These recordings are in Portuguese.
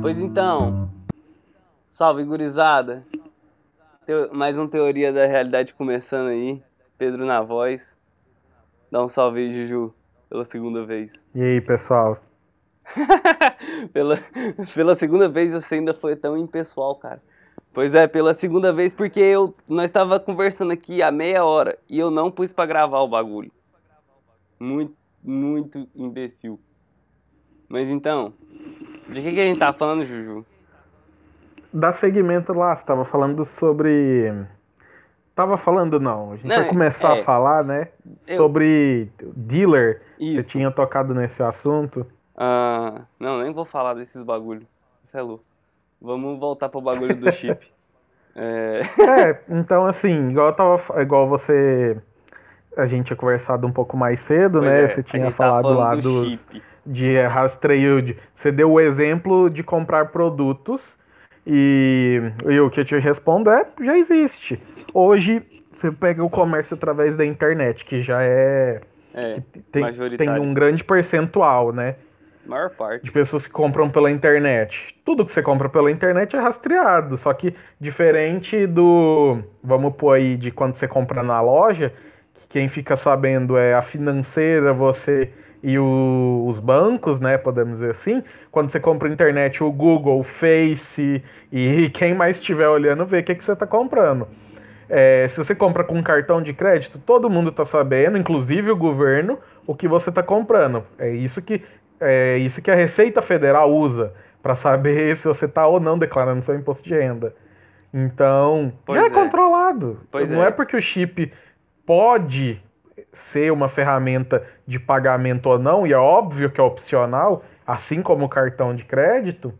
Pois então, salve gurizada. Teo- mais um Teoria da Realidade começando aí. Pedro na voz. Dá um salve aí, Juju, pela segunda vez. E aí, pessoal? pela, pela segunda vez você ainda foi tão impessoal, cara. Pois é, pela segunda vez, porque eu, nós estava conversando aqui há meia hora e eu não pus pra gravar o bagulho. Muito, muito imbecil. Mas então, de que, que a gente tá falando, Juju? Dá segmento lá, você tava falando sobre. Tava falando não, a gente Não, vai começar é. a falar, né? Eu- Sobre dealer. Isso. Você tinha tocado nesse assunto. Ah, não, nem vou falar desses bagulho. Isso é louco. Vamos voltar pro bagulho do chip. É, É, então assim, igual eu tava. Igual você. A gente tinha conversado um pouco mais cedo, pois né? é, você tinha tava falado lá do dos, chip. De rastreio. De, você deu o exemplo de comprar produtos e, e o que eu te respondo é: já existe. Hoje você pega o comércio através da internet, que já é. É, Tem, tem um grande percentual, né? maior parte. De pessoas que compram pela internet. Tudo que você compra pela internet é rastreado. Só que diferente do. Vamos pôr aí de quando você compra na loja, que quem fica sabendo é a financeira, você e o- os bancos, né? Podemos dizer assim. Quando você compra na internet, o Google, o Face e quem mais estiver olhando vê o que, que você está comprando. É, se você compra com cartão de crédito, todo mundo está sabendo, inclusive o governo, o que você está comprando. É isso que é isso que a Receita Federal usa para saber se você está ou não declarando seu imposto de renda. Então, Pois já é, é. controlado. Pois não é. é. porque o chip pode ser uma ferramenta de pagamento ou não, e é óbvio que é opcional, assim como o cartão de crédito,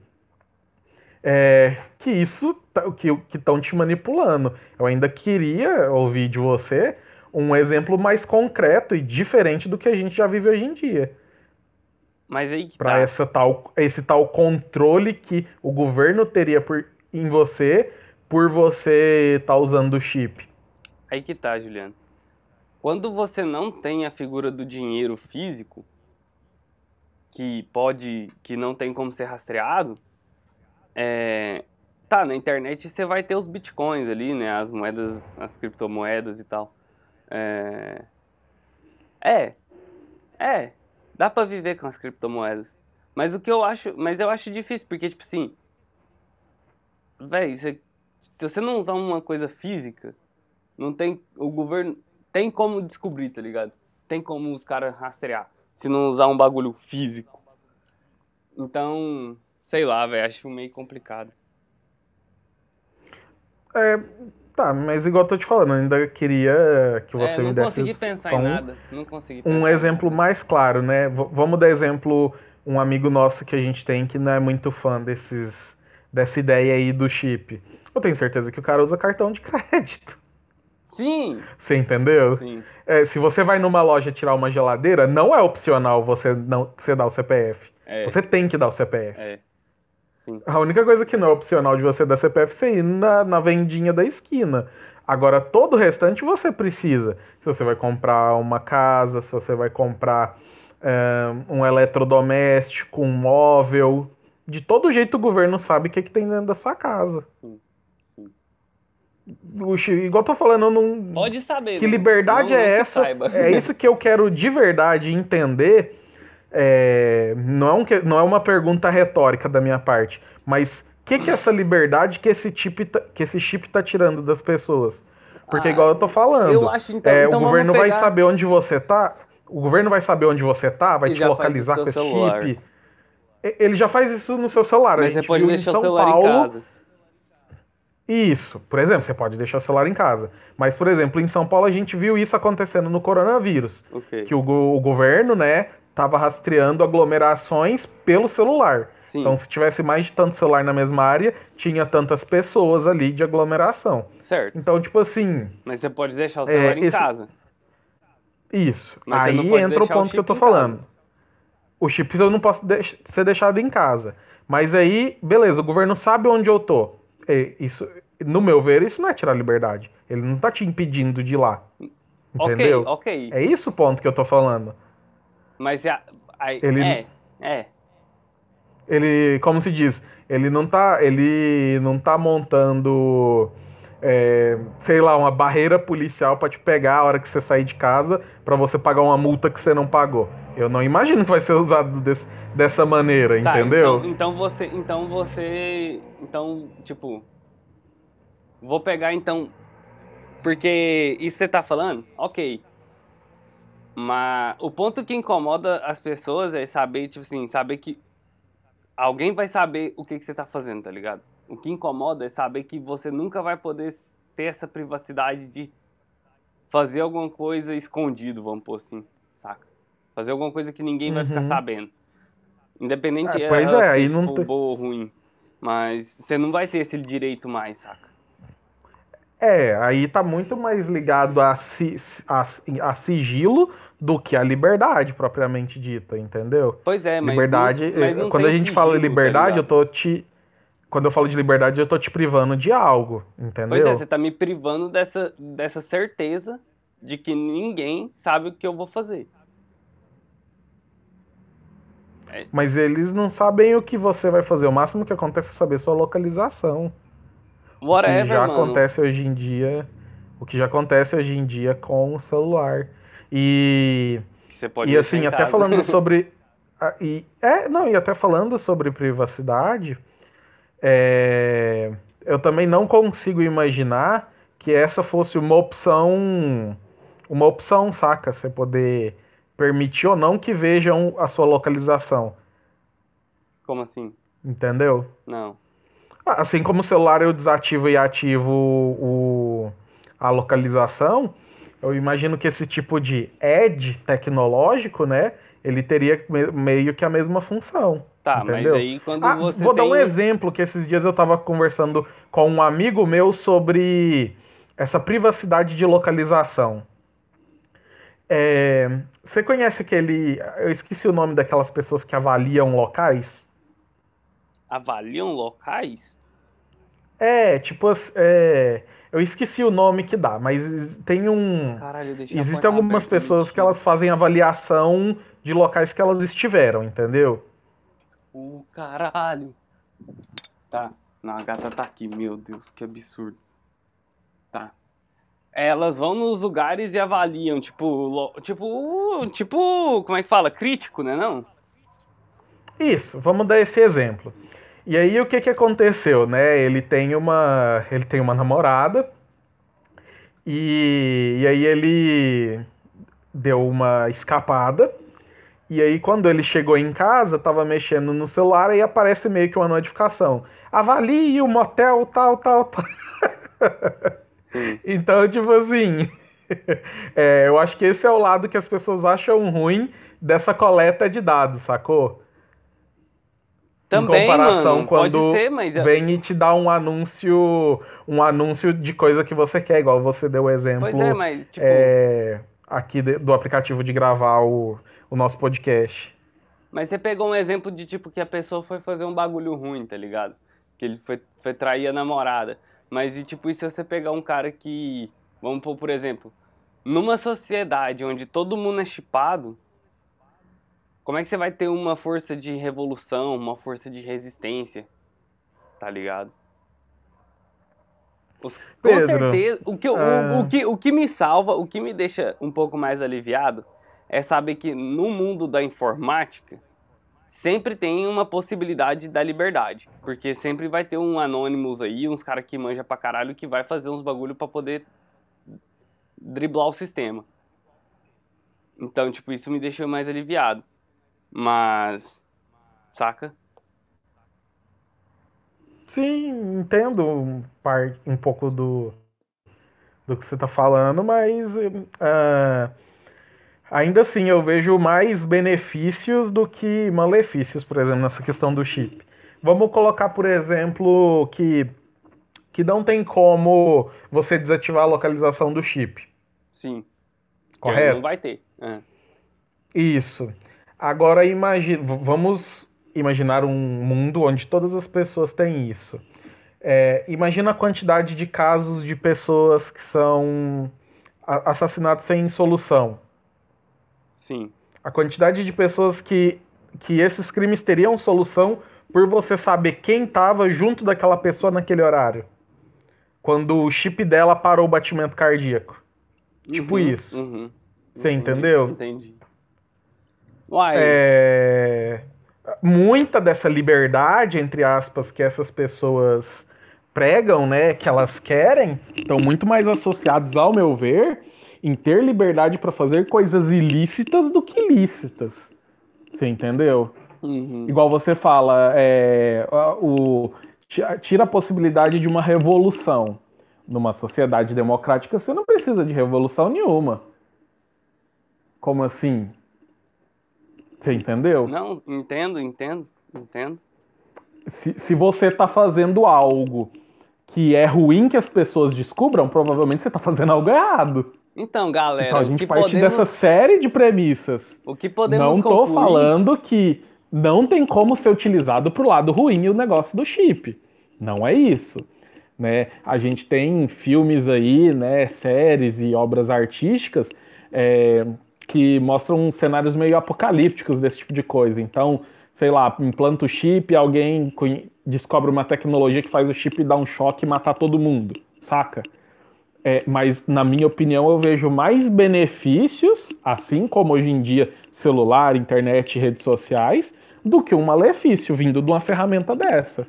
é, que isso tá- que estão te manipulando. Eu ainda queria ouvir de você um exemplo mais concreto e diferente do que a gente já vive hoje em dia. Mas aí que Para tá. essa tal, esse tal controle que o governo teria por, em você por você estar usando o chip. Aí que tá, Juliano. Quando você não tem a figura do dinheiro físico, que pode, que não tem como ser rastreado, é, tá, na internet você vai ter os bitcoins ali, né, as moedas, as criptomoedas e tal. É, é, é, dá pra viver com as criptomoedas. Mas o que eu acho, mas eu acho difícil, porque tipo assim, véi, se você não usar uma coisa física, não tem. O governo tem como descobrir, tá ligado? Tem como os caras rastrear. Se não usar um bagulho físico. Então, sei lá, velho, acho meio complicado. É, tá, mas igual eu tô te falando, ainda queria que você é, me não desse consegui pensar só em um- nada. Não consegui um em exemplo mais claro, né? V- vamos dar exemplo um amigo nosso que a gente tem que não é muito fã desses dessa ideia aí do chip. Eu tenho certeza que o cara usa cartão de crédito. Sim! Você entendeu? Sim. É, se você vai numa loja tirar uma geladeira, não é opcional você não você dar o CPF. É, Você tem que dar o CPF. é. Sim. A única coisa que não é opcional de você dar CPF é você ir na, na vendinha da esquina. Agora, todo o restante você precisa. Se você vai comprar uma casa, se você vai comprar é, um eletrodoméstico, um móvel. De todo jeito o governo sabe o que, que tem dentro da sua casa. Sim. Igual eu tô falando, eu não. Pode saber. Que né? liberdade não é essa? É isso que eu quero de verdade entender. É, não, é um não é uma pergunta retórica da minha parte, mas o que, que é essa liberdade que esse, chip tá, que esse chip tá tirando das pessoas? Porque, Ah, igual eu tô falando, Eu acho então. é, então o governo vai pegar- saber onde você tá. O governo vai saber onde você tá, vai E te localizar com esse celular. chip. Ele já faz isso no seu celular. Mas você pode deixar o celular Paulo, em casa. Isso, por exemplo, você pode deixar o celular em casa. Mas, por exemplo, em São Paulo a gente viu isso acontecendo no coronavírus. Ok. Que o, go- o governo, né, tava rastreando aglomerações pelo celular. Sim, Então, se tivesse mais de tanto celular na mesma área, tinha tantas pessoas ali de aglomeração. certo. Então, tipo assim, Mas você pode deixar o celular em esse- casa. isso. Mas Aí entra o deixar o ponto que eu tô em casa. falando. O chip eu não posso deix- ser deixado em casa. Mas aí, beleza, o governo sabe onde eu tô. É, isso, no meu ver, isso não é tirar liberdade. Ele não tá te impedindo de ir lá. Entendeu? Ok, ok. É isso o ponto que eu tô falando. Mas é. Aí, Ele- é, é. Ele, como se diz, Ele não tá, ele não tá montando, é, sei lá, uma barreira policial para te pegar a hora que você sair de casa para você pagar uma multa que você não pagou. Eu não imagino que vai ser usado desse, dessa maneira, Tá, entendeu? Então, então você, então você, então tipo, vou pegar então, porque isso você tá falando, ok. Mas o ponto que incomoda as pessoas é saber, tipo assim, saber que alguém vai saber o que, que você tá fazendo, tá ligado? O que incomoda é saber que você nunca vai poder ter essa privacidade de fazer alguma coisa escondido, vamos pôr assim? Fazer alguma coisa que ninguém vai ficar Uhum. sabendo. Independente É, pois ela é, aí se não for tem- boa ou ruim. Mas você não vai ter esse direito mais, saca? É, aí tá muito mais ligado a, a, a sigilo do que a liberdade propriamente dita, entendeu? Pois é, mas. liberdade, não, mas não quando a gente fala sigilo, tá liberdade, eu ligado? tô te quando eu falo de liberdade, eu tô te privando de algo, entendeu? Pois é, você tá me privando dessa, dessa certeza de que ninguém sabe o que eu vou fazer. Mas eles não sabem o que você vai fazer. O máximo que acontece é saber sua localização. o que Whatever, já mano. acontece hoje em dia, o que já acontece hoje em dia com o celular. E você pode e assim, até casa. falando sobre. e, é, não, e até falando sobre privacidade, é, eu também não consigo imaginar que essa fosse uma opção. Uma opção, saca? Você poder permitir ou não que vejam a sua localização. Como assim? Entendeu? Não. Ah, Assim como o celular eu desativo e ativo o, a localização, eu imagino que esse tipo de edge tecnológico, né, ele teria me- meio que a mesma função. Tá, Entendeu? mas aí quando Ah, você vou tem... dar um exemplo que esses dias eu estava conversando com um amigo meu sobre essa privacidade de localização. É, você conhece aquele. Eu esqueci o nome daquelas pessoas que avaliam locais? Avaliam locais? É, tipo, é, eu esqueci o nome que dá, mas tem um. Caralho, eu deixei a Existem algumas pessoas que elas fazem avaliação de locais que elas estiveram, entendeu? O caralho. Tá. Não, a gata tá aqui. Meu Deus, que absurdo. Elas vão nos lugares e avaliam, tipo, tipo, tipo, como é que fala? Crítico, né não? Isso, vamos dar esse exemplo. E aí o que que aconteceu, né? Ele tem uma, ele tem uma namorada e, e aí ele deu uma escapada. E aí quando ele chegou em casa, tava mexendo no celular e aparece meio que uma notificação. Avalie o motel tal, tal, tal. Sim. Então, tipo assim, é, eu acho que esse é o lado que as pessoas acham ruim dessa coleta de dados, sacou? Também, comparação, mano, quando pode ser, mas... Vem e te dá um anúncio, um anúncio de coisa que você quer, igual você deu o exemplo Pois é, mas, tipo... é, aqui do aplicativo de gravar o, o nosso podcast. Mas você pegou um exemplo de, tipo, que a pessoa foi fazer um bagulho ruim, tá ligado? Que ele foi, foi trair a namorada. Mas, e tipo, e se você pegar um cara que... Vamos pôr, por exemplo... Numa sociedade onde todo mundo é chipado... Como é que você vai ter uma força de revolução, uma força de resistência? Tá ligado? Os- com Pedro, certeza, o que, o- ah. o, que, o que me salva, o que me deixa um pouco mais aliviado é saber que no mundo da informática sempre tem uma possibilidade da liberdade. Porque sempre vai ter um Anonymous aí, uns caras que manja pra caralho que vai fazer uns bagulho pra poder driblar o sistema. Então, tipo, isso me deixou mais aliviado. Mas. Saca? Sim, entendo um, par- um pouco do, do que você está falando, mas ah, ainda assim eu vejo mais benefícios do que malefícios, por exemplo, nessa questão do chip. Vamos colocar, por exemplo, que, que não tem como você desativar a localização do chip, Sim. Correto? Não vai ter. É. Isso. Agora imagine, v- vamos imaginar um mundo onde todas as pessoas têm isso. É, imagina a quantidade de casos de pessoas que são a- assassinatos sem solução. Sim. A quantidade de pessoas que, que esses crimes teriam solução por você saber quem tava junto daquela pessoa naquele horário. Quando o chip dela parou o batimento cardíaco. Tipo Uhum, isso. Uhum. Você Entendi, entendeu? Entendi. Uai, É... Muita dessa liberdade, entre aspas, que essas pessoas pregam, né, que elas querem, estão muito mais associados, ao meu ver, em ter liberdade para fazer coisas ilícitas do que lícitas. Você entendeu? uhum. Igual você fala, é, o, ti- tira a possibilidade de uma revolução. Numa sociedade democrática, você não precisa de revolução nenhuma. Como assim? Você entendeu? Não, entendo, entendo, entendo. Se, se você está fazendo algo que é ruim que as pessoas descubram, provavelmente você está fazendo algo errado. Então, galera, então a o gente que parte podemos, dessa série de premissas. o que podemos não tô concluir... falando que não tem como ser utilizado pro lado ruim o negócio do chip. Não é isso. Né? A gente tem filmes aí, né, séries e obras artísticas é, que mostram cenários meio apocalípticos desse tipo de coisa. Então, sei lá, implanta o chip, alguém descobre uma tecnologia que faz o chip dar um choque e matar todo mundo, saca? É, mas, na minha opinião, eu vejo mais benefícios, assim como hoje em dia celular, internet redes sociais, do que um malefício vindo de uma ferramenta dessa.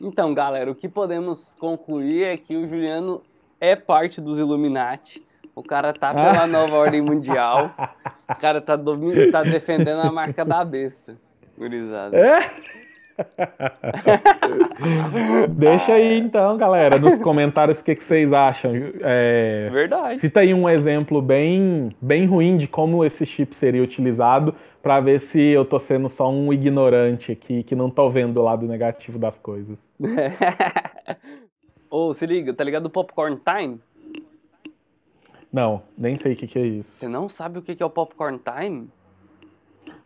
Então, galera, o que podemos concluir é que o Juliano é parte dos Illuminati. O cara tá pela nova ordem mundial. O cara tá, tá defendendo a marca da besta. Gurizada. É? Deixa aí então, galera, nos comentários o que, que vocês acham. É, Verdade. cita aí um exemplo bem, bem ruim de como esse chip seria utilizado para ver se eu tô sendo só um ignorante aqui que não tô vendo o lado negativo das coisas. Ô, se liga, tá ligado o Popcorn Time? Não, nem sei o que, que é isso. Você não sabe o que que é o Popcorn Time?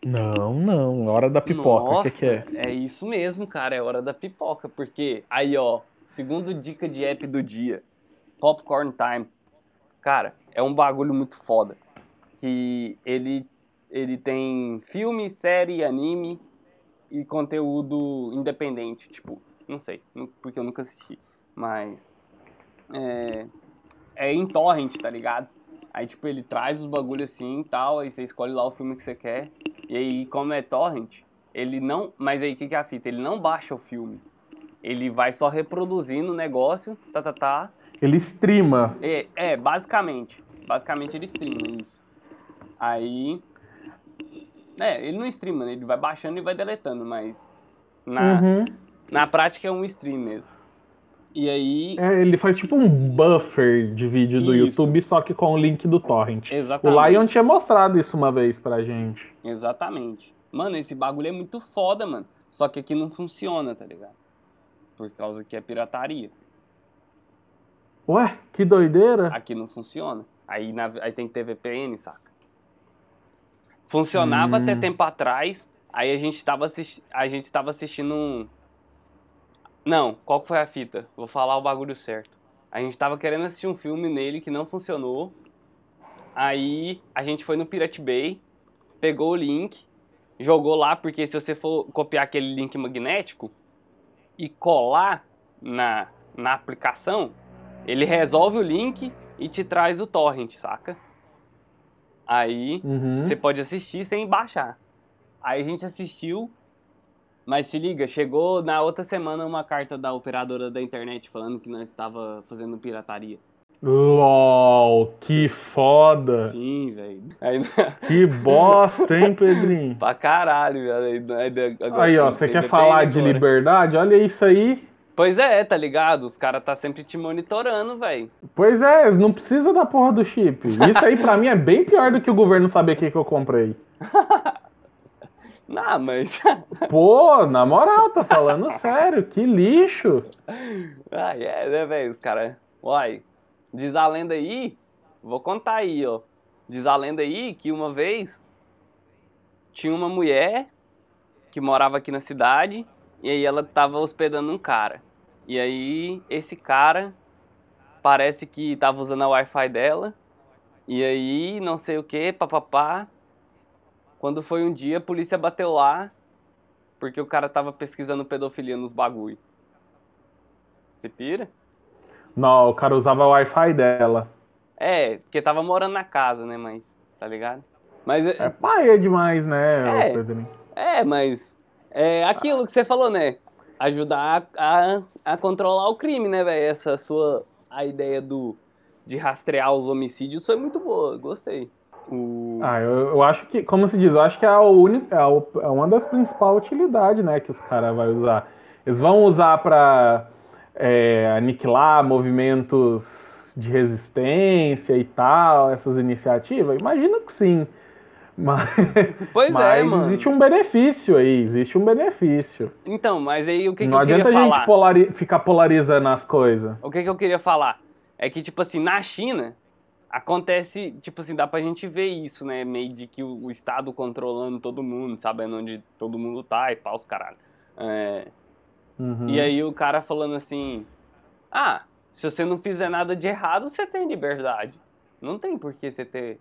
Não, não, hora da pipoca, Nossa, que, que é? é isso mesmo, cara, é hora da pipoca, porque aí, ó, segundo dica de app do dia, Popcorn Time. Cara, é um bagulho muito foda, que ele ele tem filme, série, anime e conteúdo independente, tipo, não sei, porque eu nunca assisti, mas é, é em torrent, tá ligado? Aí, tipo, ele traz os bagulhos assim e tal, aí você escolhe lá o filme que você quer. E aí, como é torrent, ele não. Mas aí, o que, que é a fita? Ele não baixa o filme. Ele vai só reproduzindo o negócio, tá, tá, tá. Ele streama. É, é, basicamente. Basicamente ele streama isso. Aí. É, ele não streama, né? Ele vai baixando e vai deletando, mas. Na, Uhum. na prática é um stream mesmo. E aí. É, ele faz tipo um buffer de vídeo do Isso. YouTube, só que com o link do torrent. O Exatamente. Lion tinha mostrado isso uma vez pra gente. Exatamente. Mano, esse bagulho é muito foda, mano. Só que aqui não funciona, tá ligado? Por causa que é pirataria. Ué, que doideira. Aqui não funciona. Aí, na- aí tem que ter VPN, saca? Funcionava Hum. até tempo atrás. Aí a gente tava, assisti a gente tava assistindo um. Não, qual foi a fita? Vou falar o bagulho certo. A gente tava querendo assistir um filme nele que não funcionou. Aí a gente foi no Pirate Bay, pegou o link, jogou lá, porque se você for copiar aquele link magnético e colar na, na aplicação, ele resolve o link e te traz o torrent, saca? Aí Uhum. você pode assistir sem baixar. Aí a gente assistiu, mas se liga, chegou na outra semana uma carta da operadora da internet falando que nós estava fazendo pirataria. LOL, que foda. Sim, velho. Aí, Que bosta, hein, Pedrinho? pra caralho, velho. Aí, agora Aí, ó, você quer falar de agora. liberdade? Olha isso aí. Pois é, tá ligado? Os caras tá sempre te monitorando, velho. Pois é, não precisa da porra do chip. Isso aí pra mim é bem pior do que o governo saber o que, que eu comprei. Ah, mas. Pô, na moral, tô falando sério, que lixo. ah, é, né, velho? Os caras. Uai, diz a lenda aí. Vou contar aí, ó. Diz a lenda aí que uma vez tinha uma mulher que morava aqui na cidade e aí ela tava hospedando um cara. E aí esse cara parece que tava usando a Wi-Fi dela. E aí não sei o que, papapá. Quando foi um dia, a polícia bateu lá porque o cara tava pesquisando pedofilia nos bagulho. Se pira? Não, o cara usava o Wi-Fi dela. É, porque tava morando na casa, né, mas, tá ligado? Mas, É paia demais, né, É. é, mas, é aquilo que você falou, né? Ajudar a, a, a controlar o crime, né, velho? Essa sua, a ideia do, de rastrear os homicídios foi muito boa, gostei. O... Ah, eu, eu acho que, como se diz, eu acho que é, a única, é, é uma das principais utilidades, né, que os caras vão usar. Eles vão usar pra é, aniquilar movimentos de resistência e tal, essas iniciativas? Imagino que sim. Mas, Pois mas é, mano. existe um benefício aí, existe um benefício. Então, mas aí o que, que Não eu queria adianta a falar? gente polari- ficar polarizando as coisas. O que, que eu queria falar? É que, tipo assim, na China, acontece, tipo assim, dá pra gente ver isso, né? Meio de que o, o Estado controlando todo mundo, sabendo onde todo mundo tá e pau, os caralho. É, Uhum. E aí o cara falando assim, ah, se você não fizer nada de errado, você tem liberdade. Não tem por que você ter,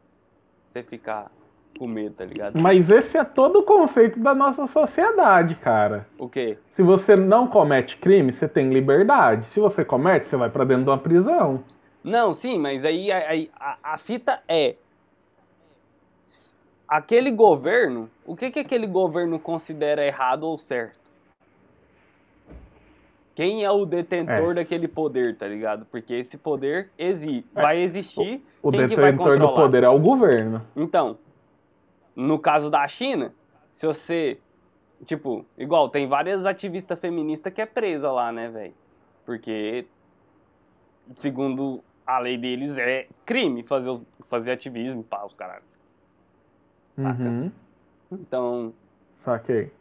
você ficar com medo, tá ligado? Mas esse é todo o conceito da nossa sociedade, cara. O quê? Se você não comete crime, você tem liberdade. Se você comete, você vai pra dentro de uma prisão. Não, sim, mas aí, aí a, a fita é. Aquele governo, o que, que aquele governo considera errado ou certo? Quem é o detentor É. daquele poder, tá ligado? Porque esse poder exi vai existir. O vai detentor do poder é o governo. Então, no caso da China, se você. Tipo, igual, tem várias ativistas feministas que é presa lá, né, velho? Porque, segundo a lei deles, é crime fazer, fazer ativismo, pá, os caralho. Saca? Uhum. Então, Saquei.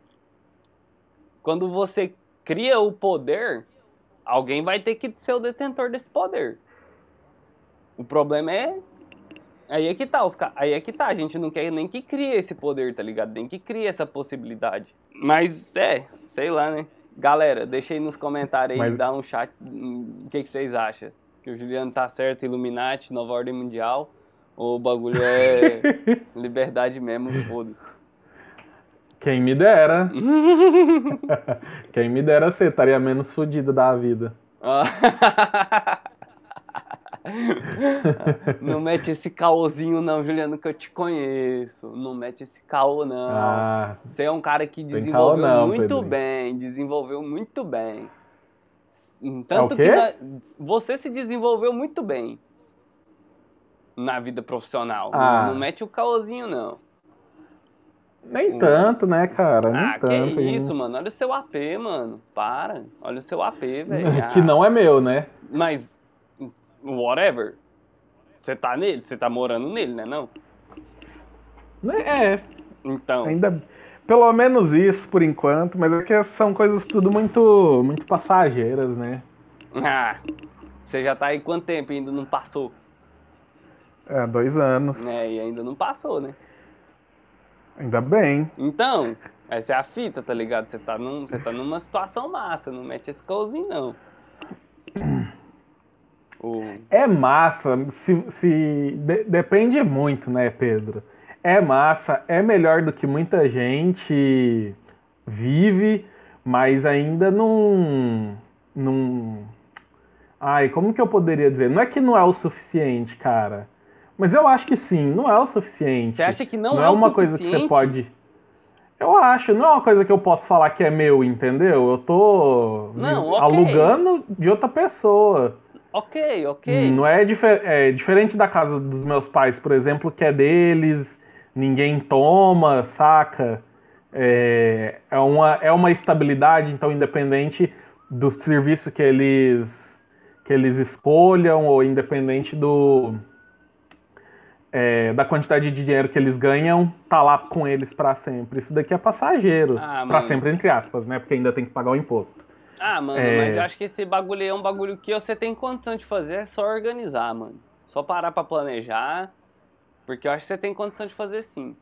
quando você cria o poder, alguém vai ter que ser o detentor desse poder. O problema é. Aí é que tá, os ca... aí é que tá, a gente não quer nem que crie esse poder, tá ligado? Nem que crie essa possibilidade. Mas é, sei lá, né? Galera, deixa aí nos comentários aí, Mas- dá um chat, hum, o que, que vocês acham? Que o Juliano tá certo, Illuminati, Nova Ordem Mundial, ou o bagulho é liberdade mesmo, foda-se. Quem me dera. Quem me dera ser, estaria menos fudido da vida. Não mete esse caôzinho não, Juliano, que eu te conheço. Não mete esse caô não. Ah, Você é um cara que desenvolveu caô não, muito Pedrinho. bem, desenvolveu muito bem. Tanto É o quê? que na- você se desenvolveu muito bem na vida profissional. Não- Ah. Não, mete o caôzinho não. nem tanto, né, cara? Nem ah, que tanto. hein? isso, mano. Olha o seu AP, mano. Para. Olha o seu AP, velho. Que Ah. não é meu, né? Mas, whatever. Você tá nele, você tá morando nele, né não? É, Então, ainda. Pelo menos isso por enquanto, mas é que são coisas tudo muito, muito passageiras, né? ah, você já tá aí quanto tempo e ainda não passou? É, dois anos. É, e ainda não passou, né? Ainda bem. Então, essa é a fita, tá ligado? Você tá, num, você tá numa situação massa, não mete esse cozinho, não. É massa, se, se de- depende muito, né, Pedro? É massa, é melhor do que muita gente vive, mas ainda não, não. Ai, como que eu poderia dizer? Não é que não é o suficiente, cara. Mas eu acho que sim, não é o suficiente. Você acha que não, não é, é uma coisa que você pode. Eu acho, não é uma coisa que eu posso falar que é meu, entendeu? Eu tô Não, vi- ok. alugando de outra pessoa. Ok, ok. Não é, difer- é diferente da casa dos meus pais, por exemplo, que é deles, ninguém toma, saca? É, é, uma, é uma estabilidade, então, independente do serviço que eles, que eles escolham, ou independente do, é, da quantidade de dinheiro que eles ganham, tá lá com eles pra sempre. Isso daqui é passageiro. Ah, pra mano. sempre, entre aspas, né? Porque ainda tem que pagar o imposto. Ah, mano, É. mas eu acho que esse bagulho é um bagulho que você tem condição de fazer, é só organizar, mano. Só parar pra planejar, porque eu acho que você tem condição de fazer sim.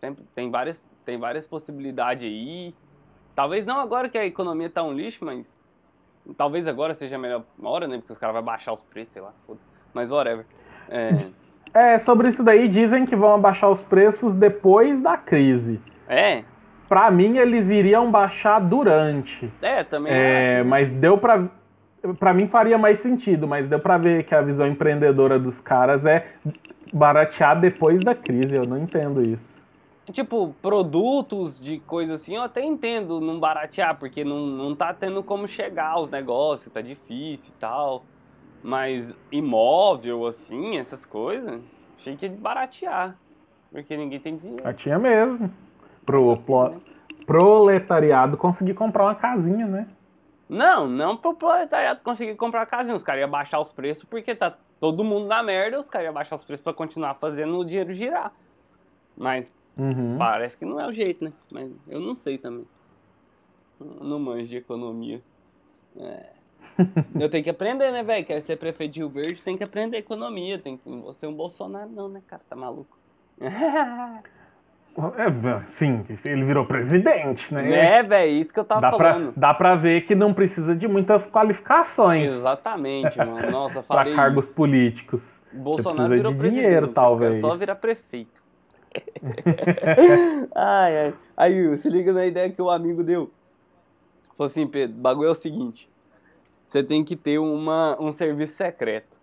Sempre tem várias, tem várias possibilidades aí. Talvez não agora que a economia tá um lixo, mas talvez agora seja a melhor hora, né? Porque os caras vão baixar os preços, sei lá. Mas whatever. É, É, sobre isso daí dizem que vão abaixar os preços depois da crise. é Pra mim, eles iriam baixar durante. É, também É, acho. mas deu pra. Pra mim faria mais sentido, mas deu pra ver que a visão empreendedora dos caras é baratear depois da crise. Eu não entendo isso. Tipo, produtos de coisa assim, eu até entendo não baratear, porque não, não tá tendo como chegar aos negócios, tá difícil e tal. Mas imóvel, assim, essas coisas, achei que ia baratear. Porque ninguém tem dinheiro. Já tinha mesmo. Pro plo- proletariado conseguir comprar uma casinha, né? Não, não pro proletariado conseguir comprar casinha. Os caras iam baixar os preços porque tá todo mundo na merda, os caras iam baixar os preços pra continuar fazendo o dinheiro girar. Mas Uhum. parece que não é o jeito, né? Mas eu não sei também. Não manjo de economia. É. Eu tenho que aprender, né, velho? Quero ser prefeito de Rio Verde, tem que aprender economia. Tem que... Você é um Bolsonaro, não, né, cara? Tá maluco? É, sim, ele virou presidente, né? É, velho, isso que eu tava Dá pra, falando. dá pra ver que não precisa de muitas qualificações Exatamente, mano. Nossa, para falei cargos isso. políticos. Bolsonaro virou de presidente. dinheiro, talvez. só virar prefeito. ai, ai. Aí, se liga na ideia que o amigo deu. Falou assim, Pedro, o bagulho é o seguinte. Você tem que ter uma, um serviço secreto.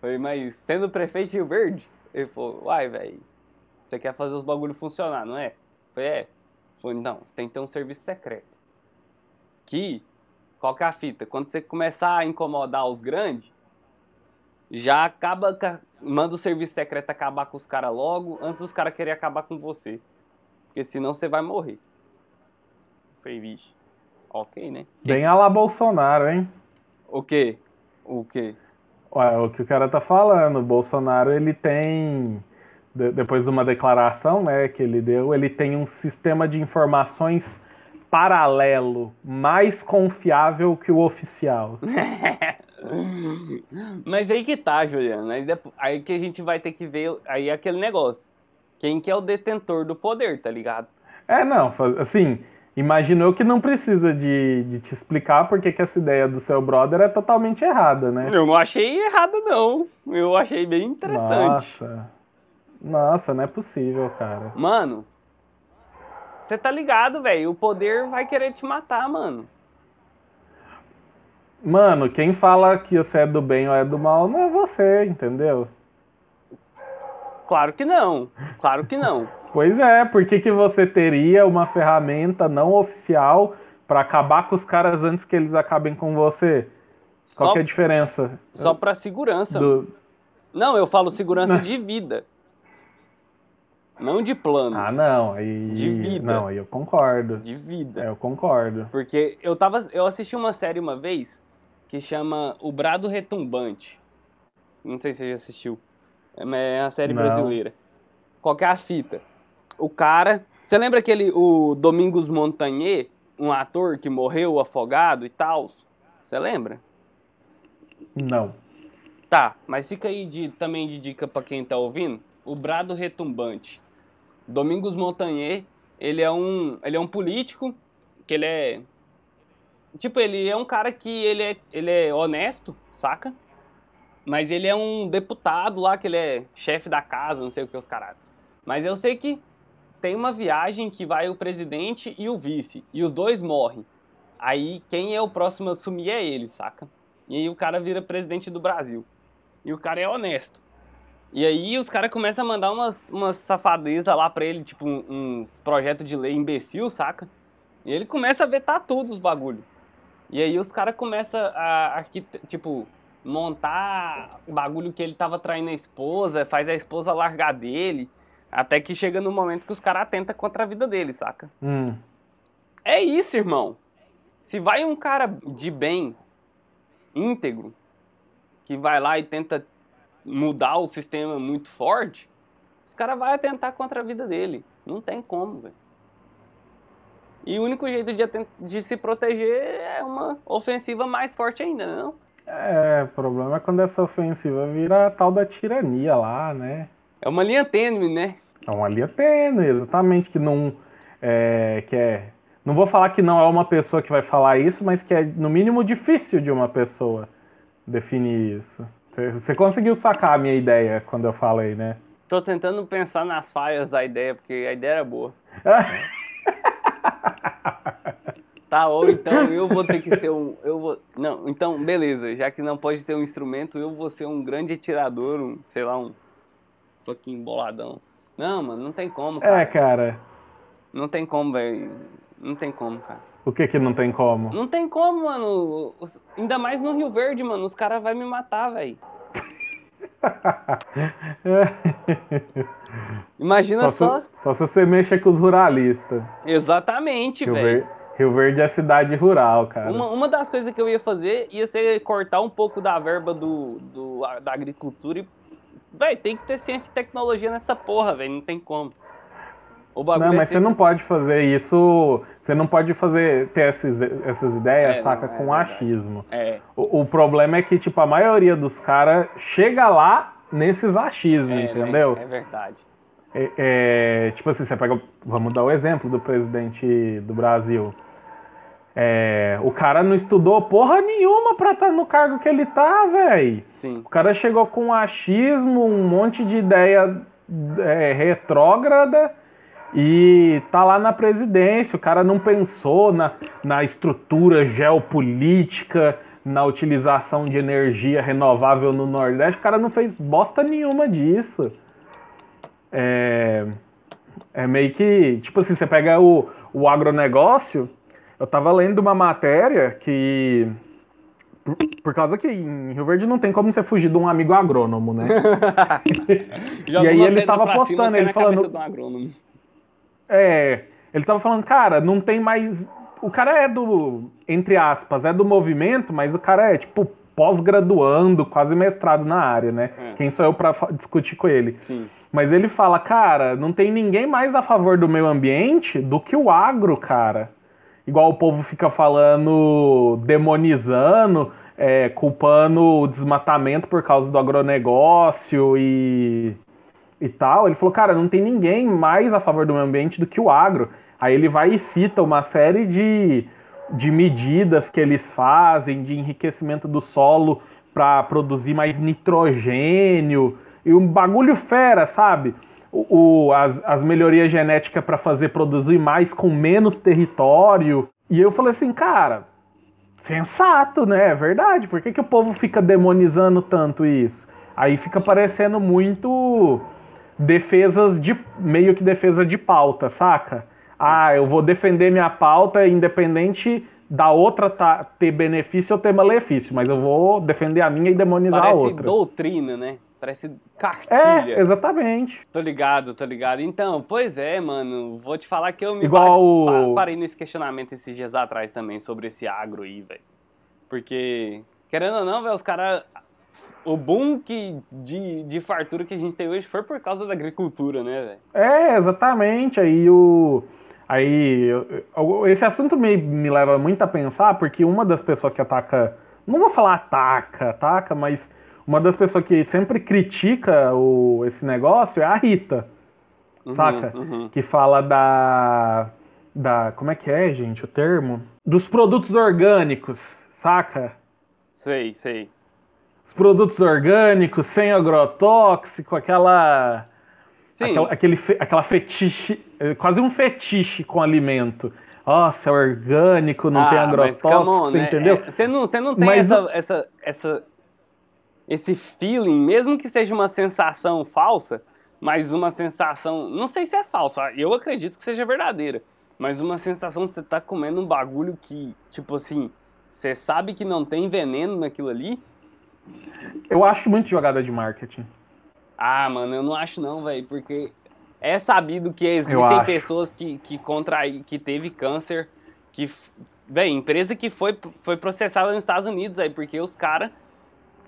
Falei, mas sendo prefeito de Rio Verde? Ele falou, uai, velho, você quer fazer os bagulhos funcionar, não é? Falei, é. Falei, então, você tem que ter um serviço secreto. Que, qual que é a fita? Quando você começar a incomodar os grandes, já acaba, ca- manda o serviço secreto acabar com os caras logo, antes dos caras querem acabar com você. Porque senão você vai morrer. Falei, vixe. Ok, né? Bem a la Bolsonaro, hein? O quê? O quê? Ué, o que o cara tá falando, o Bolsonaro ele tem, de- depois de uma declaração né, que ele deu, ele tem um sistema de informações paralelo, mais confiável que o oficial. Mas aí que tá, Juliano. Aí, aí que a gente vai ter que ver. Aí é aquele negócio. Quem que é o detentor do poder, tá ligado? É, não, assim, imagino eu que não precisa de, de te explicar porque que essa ideia do seu brother é totalmente errada, né? Eu não achei errado, não. Eu achei bem interessante. Nossa, nossa, não é possível, cara. Mano, você tá ligado, velho? O poder vai querer te matar, mano. Mano, quem fala que você é do bem ou é do mal não é você, entendeu? Claro que não. Claro que não. Pois é, por que, que você teria uma ferramenta não oficial pra acabar com os caras antes que eles acabem com você? Qual Só, que é a diferença? só pra segurança. do... Não, eu falo segurança de vida. Não de planos. Ah, não, aí. De vida. Não, aí eu concordo. De vida. É, eu concordo. Porque eu tava. Eu assisti uma série uma vez que chama O Brado Retumbante. Não sei se você já assistiu. É uma- é uma série Não. brasileira. Qual é a fita? O cara. Você lembra aquele. O Domingos Montagnier, um ator que morreu afogado e tal? Você lembra? Não. Tá, mas fica aí de, também de dica pra quem tá ouvindo. O Brado Retumbante. Domingos Montagnier, ele é um, ele é um político que ele é tipo, ele é um cara que ele é, ele é honesto, saca? Mas ele é um deputado lá que ele é chefe da casa, não sei o que os caras. Mas eu sei que tem uma viagem que vai o presidente e o vice, e os dois morrem. Aí quem é o próximo a assumir é ele, saca? E aí o cara vira presidente do Brasil. E o cara é honesto. E aí os caras começam a mandar umas, umas safadezas lá pra ele, tipo um- uns projetos de lei imbecil, saca? E ele começa a vetar tudo os bagulho. E aí os caras começam a, arquite- tipo, montar o bagulho que ele tava traindo a esposa, faz a esposa largar dele, até que chega no momento que os caras atentam contra a vida dele, saca? Hum. É isso, irmão. Se vai um cara de bem, íntegro, que vai lá e tenta mudar o sistema muito forte, os caras vão atentar contra a vida dele. Não tem como, velho. E o único jeito de, de se proteger é uma ofensiva mais forte ainda, não? É, o problema é quando essa ofensiva vira a tal da tirania lá, né? É uma linha tênue, né? É uma linha tênue, exatamente, que não é, que é. Não vou falar que não é uma pessoa que vai falar isso, mas que é no mínimo difícil de uma pessoa definir isso. Você- conseguiu sacar a minha ideia quando eu falei, né? Tô tentando pensar nas falhas da ideia, porque a ideia era boa. Tá, ou então eu vou ter que ser um. Eu vou, não, então, beleza. Já que não pode ter um instrumento, eu vou ser um grande atirador, um, sei lá, um. Fucking boladão. Não, mano, não tem como, cara. É, cara. Não tem como, velho. Não tem como, cara. O que que não tem como? Não tem como, mano. Ainda mais no Rio Verde, mano. Os caras vão me matar, velho. Imagina só, só. Se, só se você mexa com os ruralistas. Exatamente, velho. Rio Verde é cidade rural, cara. Uma, uma das coisas que eu ia fazer ia ser cortar um pouco da verba do, do- da agricultura e. Véi, tem que ter ciência e tecnologia nessa porra, velho. Não tem como. O bagulho Não, é mas você ciência- não pode fazer isso. Você não pode fazer ter essas, essas ideias, É, saca, não, é com verdade. achismo. É, O, o problema é que, tipo, a maioria dos caras chega lá nesses achismos, é, né? entendeu? É verdade. É, é, tipo assim, você pega. Vamos dar o exemplo do presidente do Brasil. É, o cara não estudou porra nenhuma pra estar no cargo que ele tá, velho. Sim. O cara chegou com achismo, um monte de ideia é, retrógrada e tá lá na presidência. O cara não pensou na, na estrutura geopolítica, na utilização de energia renovável no Nordeste. O cara não fez bosta nenhuma disso. É, é meio que, tipo assim, você pega o, o agronegócio. Eu tava lendo uma matéria que por, por causa que em Rio Verde não tem como você fugir de um amigo agrônomo, né? E aí ele tava postando, ele falando- cabeça de um agrônomo. É, ele tava falando, cara, não tem mais. O cara é do, entre aspas, é do movimento, mas o cara é, tipo, pós-graduando, quase mestrado na área, né? É. Quem sou eu pra fa- discutir com ele? Sim. Mas ele fala, cara, não tem ninguém mais a favor do meio ambiente do que o agro, cara. Igual o povo fica falando, demonizando, é, culpando o desmatamento por causa do agronegócio e, e tal. Ele falou, cara, não tem ninguém mais a favor do meio ambiente do que o agro. Aí ele vai e cita uma série de, de medidas que eles fazem de enriquecimento do solo para produzir mais nitrogênio e um bagulho fera, sabe? O, o- as, as melhorias genéticas para fazer produzir mais com menos território. E eu falei assim, cara, sensato, né? É verdade. Por que, que o povo fica demonizando tanto isso? Aí fica parecendo muito defesas de. meio que defesa de pauta, saca? Ah, eu vou defender minha pauta independente da outra tá- ter benefício ou ter malefício, mas eu vou defender a minha e demonizar a Parece outra. doutrina, né? Parece cartilha. É, exatamente. Tô ligado, tô ligado. Então, pois é, mano. Vou te falar que eu me Igual pa- o- pa- parei nesse questionamento esses dias atrás também sobre esse agro aí, velho. Porque, querendo ou não, velho, os caras. O boom que, de, de fartura que a gente tem hoje foi por causa da agricultura, né, velho? É, exatamente. Aí o. Aí. Esse assunto me, me leva muito a pensar, porque uma das pessoas que ataca. Não vou falar ataca, ataca, mas uma das pessoas que sempre critica o, esse negócio é a Rita, Uhum, Saca? uhum. que fala da. Da. Como é que é, gente, o termo? Dos produtos orgânicos, saca? Sei, sei. Os produtos orgânicos, sem agrotóxico, aquela. Sim. Aquela, aquele aquela fetiche, é, quase um fetiche com alimento. Nossa, é orgânico, não tem Ah, mas agrotóxico, come on, você né? entendeu? É, Você não, você não tem Mas essa, essa, essa, esse feeling, mesmo que seja uma sensação falsa, mas uma sensação, não sei se é falsa, eu acredito que seja verdadeira, mas uma sensação de você tá comendo um bagulho que, tipo assim, você sabe que não tem veneno naquilo ali. Eu acho muito jogada de marketing. Ah, mano, eu não acho não, velho, porque é sabido que existem pessoas que, que contraí, que teve câncer, que, velho, empresa que foi, foi processada nos Estados Unidos, aí, porque os caras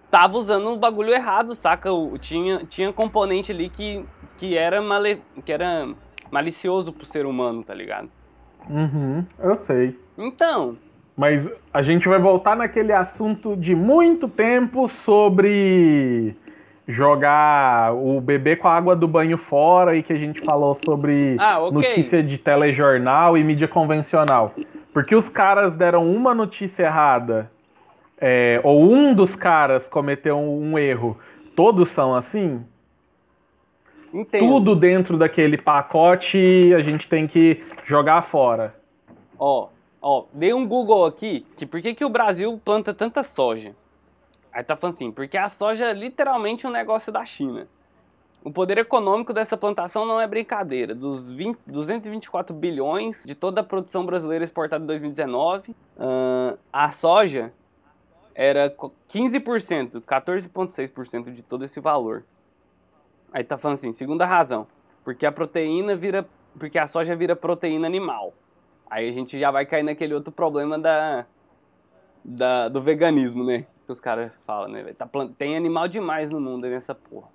estavam usando o bagulho errado, saca? O, tinha, tinha componente ali que, que, era male, que era malicioso pro ser humano, tá ligado? Uhum, eu sei. Então, Mas a gente vai voltar naquele assunto de muito tempo sobre jogar o bebê com a água do banho fora e que a gente falou sobre Ah, ok. notícia de telejornal e mídia convencional. Porque os caras deram uma notícia errada, é, ou um dos caras cometeu um erro, todos são assim? entendo. Tudo dentro daquele pacote a gente tem que jogar fora. Ó, Ó, dei um Google aqui, que por que, que o Brasil planta tanta soja? Aí tá falando assim, porque a soja é literalmente um negócio da China. O poder econômico dessa plantação não é brincadeira. Dos 20, 224 bilhões de toda a produção brasileira exportada em 2019, uh, a soja era 15%, 14,6% de todo esse valor. Aí tá falando assim, segunda razão, porque a proteína vira, porque a soja vira proteína animal. Aí a gente já vai cair naquele outro problema da, da do veganismo, né? Que os caras falam, né? Tá, tem animal demais no mundo nessa porra.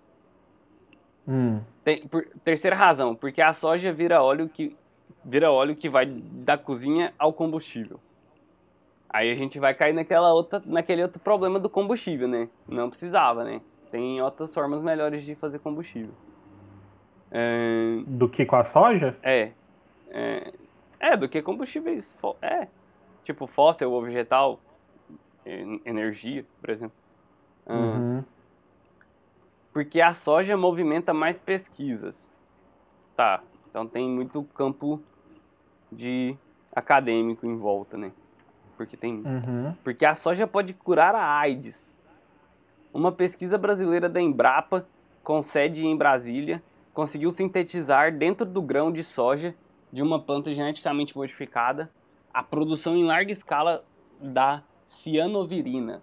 Hum. Tem, por, terceira razão, porque a soja vira óleo que vira óleo que vai da cozinha ao combustível. Aí a gente vai cair naquela outra, naquele outro problema do combustível, né? Não precisava, né? Tem outras formas melhores de fazer combustível. É... Do que com a soja? É. É, é do que combustíveis. É. Tipo fóssil ou vegetal. Energia, por exemplo. Uhum. Porque a soja movimenta mais pesquisas. Tá. Então tem muito campo de acadêmico em volta, né? Porque tem. Uhum. Porque a soja pode curar a AIDS. Uma pesquisa brasileira da Embrapa, com sede em Brasília, conseguiu sintetizar dentro do grão de soja de uma planta geneticamente modificada a produção em larga escala da cianovirina,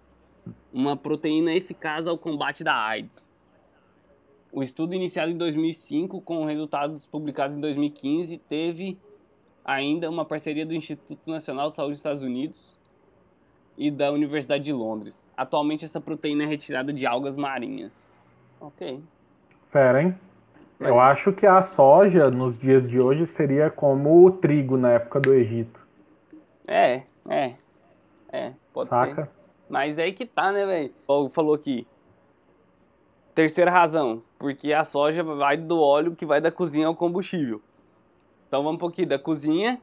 uma proteína eficaz ao combate da AIDS. O estudo iniciado em 2005, com resultados publicados em 2015, teve ainda uma parceria do Instituto Nacional de Saúde dos Estados Unidos e da Universidade de Londres. Atualmente essa proteína é retirada de algas marinhas. Ok. Fera, hein? Eu acho que a soja nos dias de hoje seria como o trigo na época do Egito. É, é. É, pode Saca? ser. Mas é aí que tá, né, velho? O falou aqui. Terceira razão, porque a soja vai do óleo que vai da cozinha ao combustível. Então vamos um pouquinho da cozinha.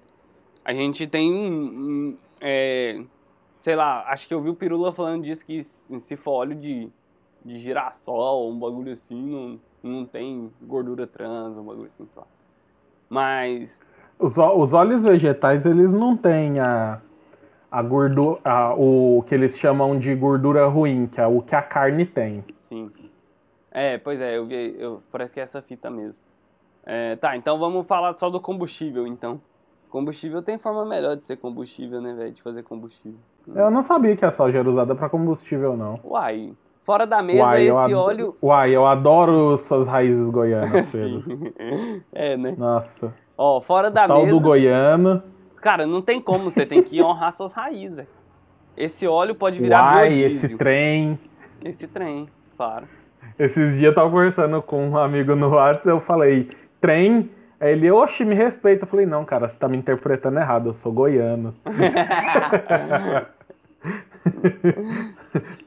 A gente tem, é, sei lá, acho que eu vi o Pirula falando disso que se for óleo de, de girassol, um bagulho assim, não, não tem gordura trans, um bagulho assim, lá. Mas... Os, os óleos vegetais, eles não têm a, a gordura, a, o que eles chamam de gordura ruim, que é o que a carne tem. Sim. É, pois é, eu vi, eu, parece que é essa fita mesmo. É, tá, então vamos falar só do combustível, então. Combustível tem forma melhor de ser combustível, né, velho? De fazer combustível. Eu não sabia que a soja era usada para combustível, não. Uai. Fora da mesa, Uai, esse óleo. Uai, eu adoro suas raízes goianas, Sim. É, né? Nossa. Ó, fora da Tal mesa. do goiano. Cara, não tem como, você tem que honrar suas raízes, velho. Esse óleo pode virar Uai, esse trem. Esse trem, claro. Esses dias eu tava conversando com um amigo no WhatsApp, eu falei, trem. Aí ele, oxe, me respeita. Eu falei, não, cara, você tá me interpretando errado, eu sou goiano.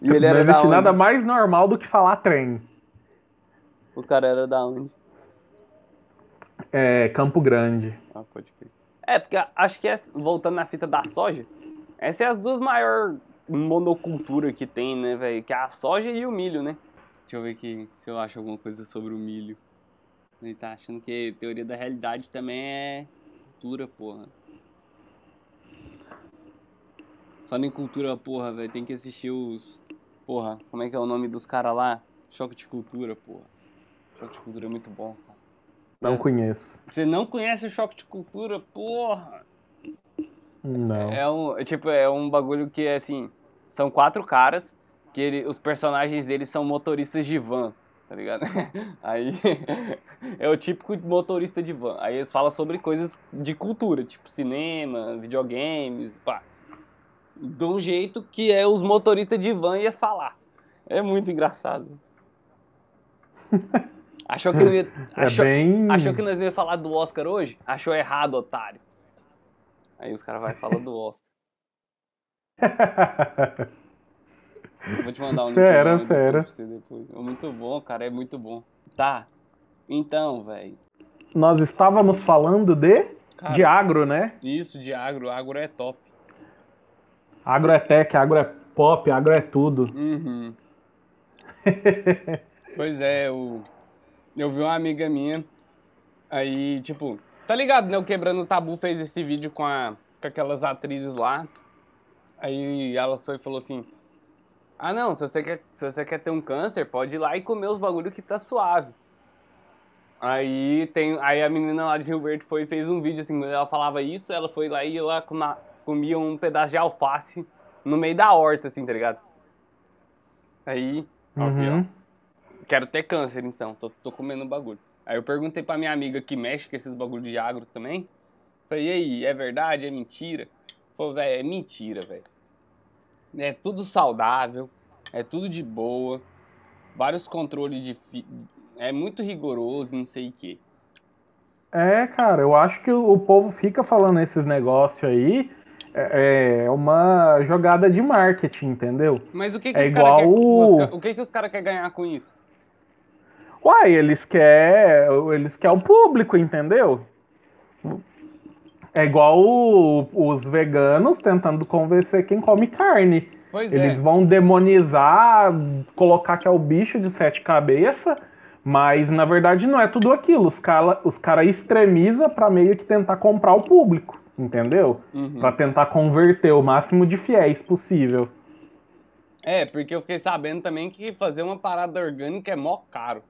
e ele era não existe nada mais normal do que falar trem. O cara era da onde? É, Campo Grande. Ah, pode crer. É, porque acho que, é, voltando na fita da soja, essas são as duas maiores monoculturas que tem, né, velho? Que é a soja e o milho, né? Deixa eu ver aqui se eu acho alguma coisa sobre o milho. Ele tá achando que teoria da realidade também é cultura, porra. Falando em cultura, porra, velho, tem que assistir os. Porra, como é que é o nome dos caras lá? Choque de cultura, porra. Choque de cultura é muito bom, cara. Não é. conheço. Você não conhece o choque de cultura, porra? Não. É um, tipo, é um bagulho que é assim. São quatro caras, que ele, os personagens deles são motoristas de van tá ligado? Aí é o típico motorista de van. Aí eles falam sobre coisas de cultura, tipo cinema, videogames, pá. De um jeito que é os motoristas de van ia falar. É muito engraçado. Achou que, ia, é achou, bem... achou que nós ia falar do Oscar hoje? Achou errado, otário. Aí os caras vão falar do Oscar. Vou te mandar um fera, fera. pra você depois. É muito bom, cara, é muito bom. Tá. Então, velho. Nós estávamos falando de cara, de agro, né? Isso, de agro. Agro é top. Agro é tech, agro é pop, agro é tudo. Uhum. pois é, eu, eu vi uma amiga minha, aí, tipo, tá ligado, né? O Quebrando o Tabu fez esse vídeo com a, com aquelas atrizes lá. Aí ela foi e falou assim: Ah, não, se você, quer, se você quer ter um câncer, pode ir lá e comer os bagulho que tá suave. Aí, tem, aí a menina lá de Rio Verde foi e fez um vídeo assim, quando ela falava isso, ela foi lá e ela comia um pedaço de alface no meio da horta, assim, tá ligado? Aí, uhum. ó, quero ter câncer então, tô, tô comendo bagulho. Aí eu perguntei pra minha amiga que mexe com esses bagulho de agro também. Falei, e aí, é verdade? É mentira? Falei, velho, é mentira, velho. É tudo saudável, é tudo de boa, vários controles de. Fi... É muito rigoroso, não sei o quê. É, cara, eu acho que o povo fica falando esses negócios aí. É, é uma jogada de marketing, entendeu? Mas o que, que é os igual... Quer, os, o que, que os caras querem ganhar com isso? Uai, eles querem eles quer o público, entendeu? É igual o, os veganos tentando convencer quem come carne. Pois eles é. vão demonizar, colocar que é o bicho de sete cabeças, mas na verdade não é tudo aquilo. Os caras os cara extremiza para meio que tentar comprar o público, entendeu? Uhum. Para tentar converter o máximo de fiéis possível. É, porque eu fiquei sabendo também que fazer uma parada orgânica é mó caro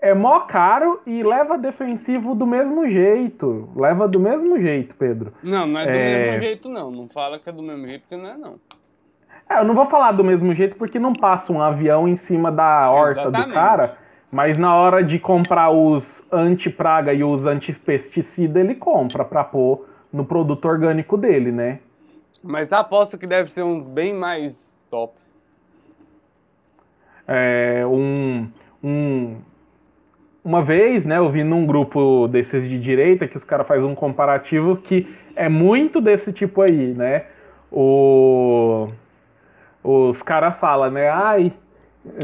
é mó caro e leva defensivo do mesmo jeito. Leva do mesmo jeito, Pedro. Não, não é do é... mesmo jeito, não. Não fala que é do mesmo jeito, porque não é, não. É, eu não vou falar do mesmo jeito porque não passa um avião em cima da horta Exatamente. do cara. Mas na hora de comprar os anti-praga e os anti-pesticida, ele compra pra pôr no produto orgânico dele, né? Mas aposto que deve ser uns bem mais top. É, um, um, uma vez, né, eu vi num grupo desses de direita que os caras fazem um comparativo que é muito desse tipo aí, né? O... Os caras falam, né? Ai,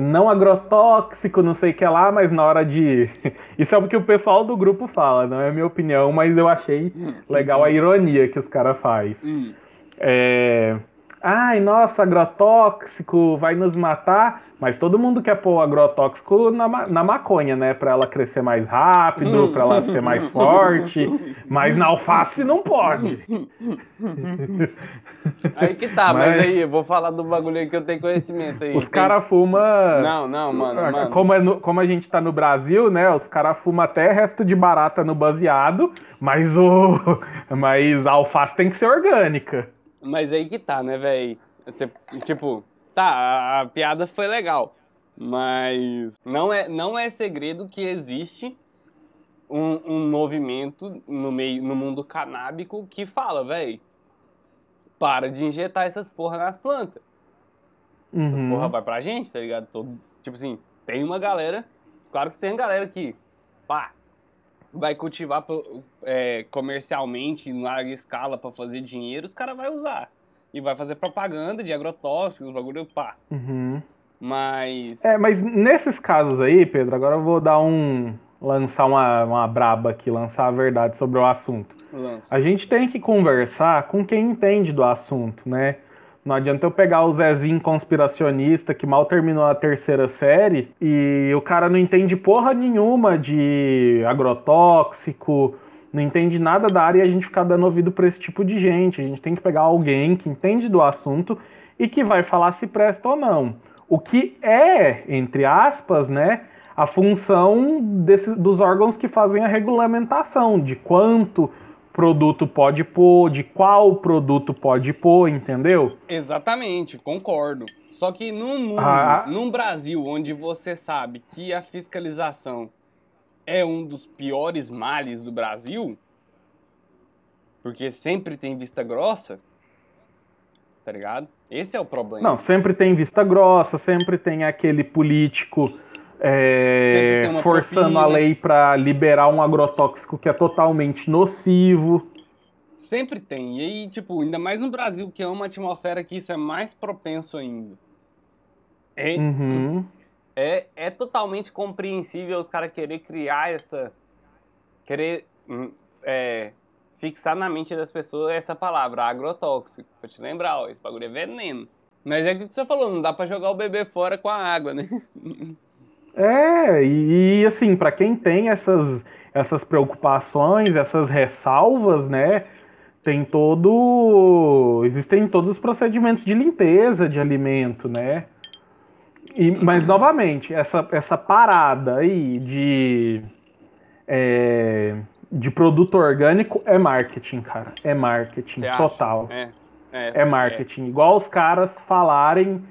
não agrotóxico, não sei o que lá, mas na hora de. Isso é o que o pessoal do grupo fala, não é minha opinião, mas eu achei hum. legal a ironia que os caras fazem. Hum. É ai, nossa, agrotóxico vai nos matar, mas todo mundo quer pôr agrotóxico na, na maconha, né? Pra ela crescer mais rápido, pra ela ser mais forte, mas na alface não pode. Aí que tá, mas, mas aí, eu vou falar do bagulho aí que eu tenho conhecimento aí. Os tem... caras fumam. Não, não, mano. Ah, mano. Como, é no, como a gente tá no Brasil, né? Os caras fumam até resto de barata no baseado, mas o. Mas a alface tem que ser orgânica. Mas aí que tá, né, velho? Tipo, tá, a, a, piada foi legal. Mas não é, não é segredo que existe um, um movimento no meio no mundo canábico que fala, velho, para de injetar essas porra nas plantas. Uhum. Essas porra vai pra gente, tá ligado? Todo, tipo assim, tem uma galera, claro que tem galera que, pá, vai cultivar é, comercialmente, em larga escala, para fazer dinheiro, os caras vão usar. E vai fazer propaganda de agrotóxicos, bagulho pá. Uhum. Mas. É, mas nesses casos aí, Pedro, agora eu vou dar um. lançar uma, uma braba aqui, lançar a verdade sobre o assunto. Lança. A gente tem que conversar com quem entende do assunto, né? Não adianta eu pegar o Zezinho conspiracionista que mal terminou a terceira série e o cara não entende porra nenhuma de agrotóxico, não entende nada da área e a gente ficar dando ouvido para esse tipo de gente. A gente tem que pegar alguém que entende do assunto e que vai falar se presta ou não. O que é, entre aspas, né, a função desse, dos órgãos que fazem a regulamentação de quanto produto pode pôr, de qual produto pode pôr, entendeu? Exatamente, concordo. Só que num mundo, ah. num Brasil onde você sabe que a fiscalização é um dos piores males do Brasil, porque sempre tem vista grossa, tá ligado? Esse é o problema. Não, sempre tem vista grossa, sempre tem aquele político é, forçando a lei para liberar um agrotóxico que é totalmente nocivo. Sempre tem. E aí, tipo, ainda mais no Brasil, que é uma atmosfera que isso é mais propenso ainda. É, uhum. é, é totalmente compreensível os caras querer criar essa. Querer hum, é, fixar na mente das pessoas essa palavra, agrotóxico. Pra te lembrar, ó, esse bagulho é veneno. Mas é o que você falou, não dá pra jogar o bebê fora com a água, né? É, e, e assim, para quem tem essas, essas preocupações, essas ressalvas, né? Tem todo. Existem todos os procedimentos de limpeza de alimento, né? E, mas, novamente, essa, essa parada aí de. É, de produto orgânico é marketing, cara. É marketing Você total. É, é, É marketing. Igual os caras falarem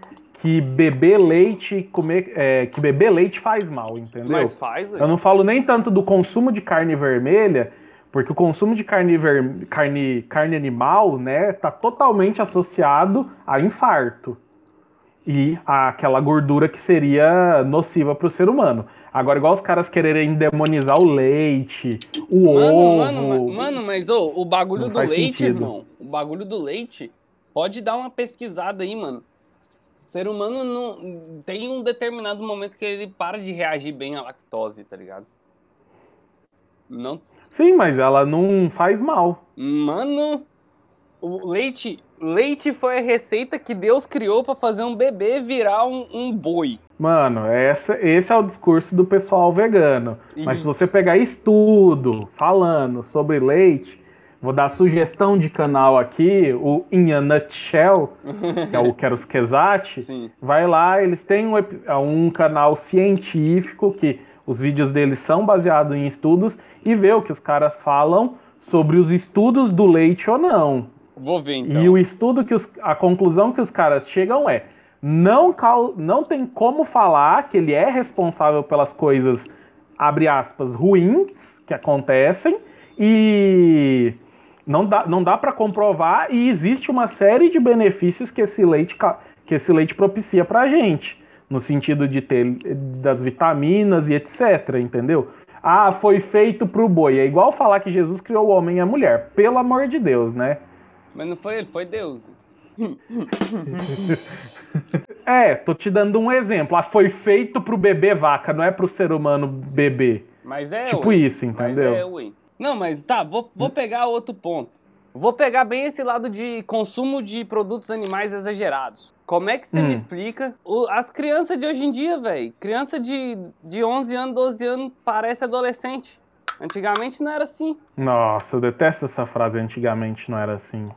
que beber leite, comer, é, que beber leite faz mal, entendeu? Mas faz, Eu não falo nem tanto do consumo de carne vermelha, porque o consumo de carne, ver... carne, carne animal, né, tá totalmente associado a infarto e àquela gordura que seria nociva para o ser humano. Agora, igual os caras quererem demonizar o leite, o Mano, ovo. mano, ma- mano, mas ô, o bagulho do leite, sentido. irmão. O bagulho do leite. Pode dar uma pesquisada aí, mano. O ser humano não. Tem um determinado momento que ele para de reagir bem à lactose, tá ligado? Não. Sim, mas ela não faz mal. Mano, o leite. Leite foi a receita que Deus criou pra fazer um bebê virar um, um boi. Mano, essa, esse é o discurso do pessoal vegano. Mas E- se você pegar estudo falando sobre leite, vou dar sugestão de canal aqui, o In a Nutshell, que é o Keroskezati. Sim. Vai lá, eles têm um, é um canal científico que os vídeos deles são baseados em estudos e vê o que os caras falam sobre os estudos do leite ou não. Vou ver então. E o estudo que os, a conclusão que os caras chegam é não, não tem como falar que ele é responsável pelas coisas, abre aspas, ruins que acontecem e não dá, não dá para comprovar e existe uma série de benefícios que esse leite, que esse leite propicia pra gente, no sentido de ter das vitaminas e etc, entendeu? Ah, foi feito pro boi. É igual falar que Jesus criou o homem e a mulher. Pelo amor de Deus, né? Mas não foi ele, foi Deus. É, tô te dando um exemplo. Ah, foi feito pro bebê vaca, não é pro ser humano beber. Mas é. tipo ué. isso, Mas entendeu? é, ué. Não, mas tá, vou, vou pegar outro ponto. Vou pegar bem esse lado de consumo de produtos animais exagerados. Como é que você Hum. me explica? O- as crianças de hoje em dia, velho. Criança de, de 11 anos, 12 anos, parece adolescente. Antigamente não era assim. Nossa, eu detesto essa frase. Antigamente não era assim.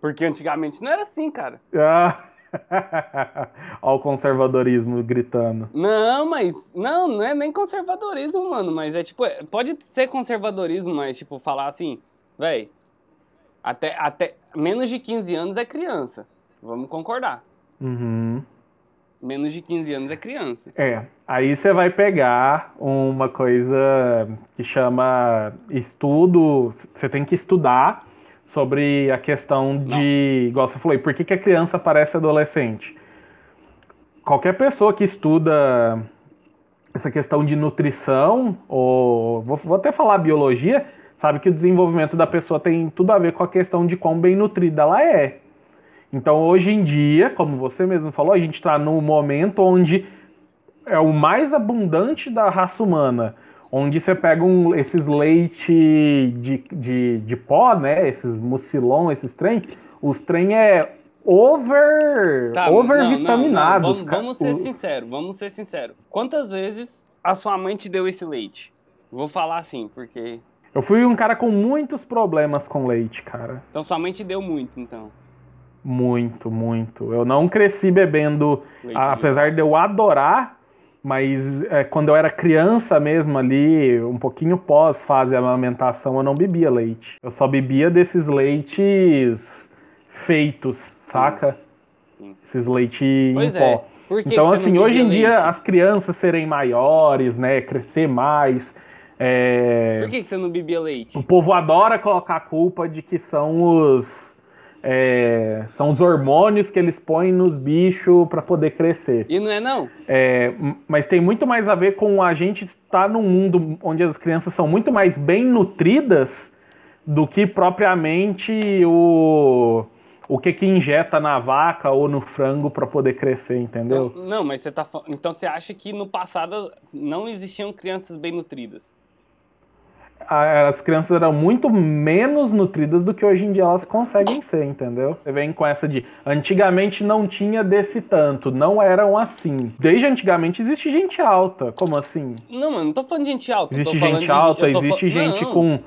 Porque antigamente não era assim, cara. Ah. Olha o conservadorismo gritando. Não, mas. Não, não é nem conservadorismo, mano. Mas é tipo. é- Pode ser conservadorismo, mas, tipo, falar assim, véi. Até, até menos de 15 anos é criança. Vamos concordar. Uhum. Menos de 15 anos é criança. É, aí você vai pegar uma coisa que chama estudo. Você tem que estudar sobre a questão de. Igual você falou, por que, que a criança parece adolescente? Qualquer pessoa que estuda essa questão de nutrição, ou vou, vou até falar biologia, sabe que o desenvolvimento da pessoa tem tudo a ver com a questão de quão bem nutrida ela é. Então, hoje em dia, como você mesmo falou, a gente está num momento onde é o mais abundante da raça humana. Onde você pega um- esses leite de, de, de pó, né? Esses mucilon, esses trem. Os trem é over, Tá, over não, não, vitaminados. não, Vamos, vamos ser O- sinceros, vamos ser sinceros. Quantas vezes a sua mãe te deu esse leite? Vou falar assim, porque. Eu fui um cara com muitos problemas com leite, cara. Então sua mãe te deu muito, então. Muito, muito. Eu não cresci bebendo, Leite apesar de eu adorar, mas é, quando eu era criança mesmo ali, um pouquinho pós fase de amamentação, eu não bebia leite. Eu só bebia desses leites feitos, saca? Sim. Esses leite Pois em é. pó. Por que Então, que assim, hoje em bebia dia, leite? as crianças serem maiores, né, crescer mais, é, Por que, que você não bebia leite? o povo adora colocar a culpa de que são os é, são os hormônios que eles põem nos bichos para poder crescer. E não é não? É, mas tem muito mais a ver com a gente estar num mundo onde as crianças são muito mais bem nutridas do que propriamente o o que que injeta na vaca ou no frango para poder crescer, entendeu? Então, não, mas você tá Então você acha que no passado não existiam crianças bem nutridas? As crianças eram muito menos nutridas do que hoje em dia elas conseguem ser, entendeu? Você vem com essa de antigamente não tinha desse tanto, não eram assim. Desde antigamente existe gente alta, como assim? Não, mano, não tô falando de gente alta. Existe gente alta, de... existe gente não. com.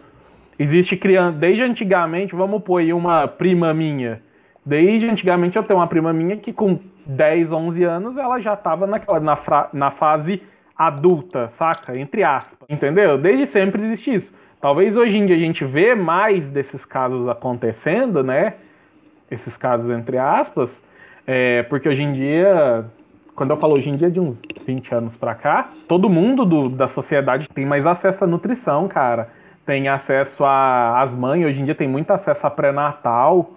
Existe criança. Desde antigamente, vamos pôr aí uma prima minha. Desde antigamente eu tenho uma prima minha que com 10, 11 anos ela já tava naquela, na, fra... na fase adulta, saca? Entre aspas. Entendeu? Desde sempre existe isso. Talvez hoje em dia a gente vê mais desses casos acontecendo, né? Esses casos entre aspas, é, porque hoje em dia, quando eu falo hoje em dia, de uns 20 anos pra cá, todo mundo do, da sociedade tem mais acesso à nutrição, cara. Tem acesso às mães, hoje em dia tem muito acesso a pré-natal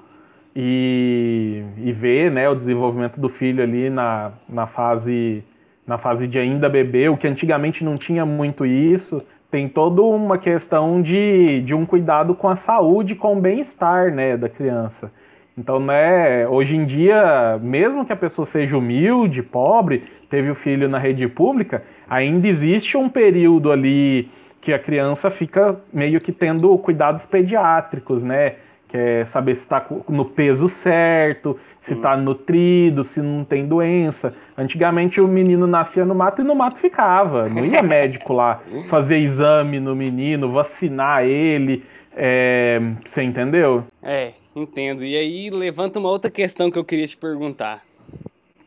e, e ver né, o desenvolvimento do filho ali na, na fase na fase de ainda bebê, o que antigamente não tinha muito isso. Tem toda uma questão de, de um cuidado com a saúde, com o bem-estar né, da criança. Então, né, hoje em dia, mesmo que a pessoa seja humilde, pobre, teve o filho na rede pública, ainda existe um período ali que a criança fica meio que tendo cuidados pediátricos, né? Quer saber se está no peso certo, Sim. se está nutrido, se não tem doença. Antigamente o menino nascia no mato e no mato ficava. Não ia médico lá fazer exame no menino, vacinar ele. É, você entendeu? É, entendo. E aí levanta uma outra questão que eu queria te perguntar.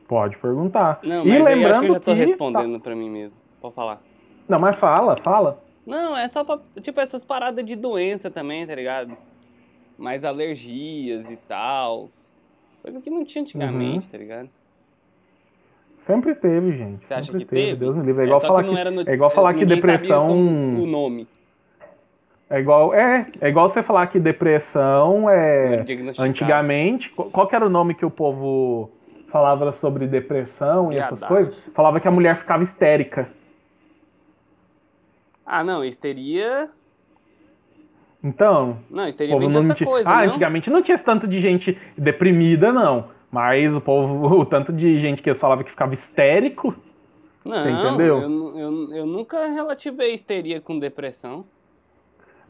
Pode perguntar. Não, mas e lembrando acho que eu já tô que... respondendo tá... para mim mesmo. Pode falar. Não, mas fala, fala. Não, é só pra, tipo, essas paradas de doença também, tá ligado? Mais alergias e tal. Coisa que não tinha antigamente, uhum. tá ligado? Sempre teve, gente. Você sempre acha que teve? teve? Deus me livre. É, é igual falar que, que é igual falar que depressão. o nome. É igual, é, é igual você falar que depressão é. Antigamente, qual que era o nome que o povo falava sobre depressão e essas coisas? Falava que a mulher ficava histérica. Ah, não, histeria então. Não, outra coisa. Ah, não? antigamente não tinha esse tanto de gente deprimida, não. Mas o povo, o tanto de gente que eles falavam que ficava histérico. Não, você entendeu? Eu, eu, eu nunca relativei histeria com depressão.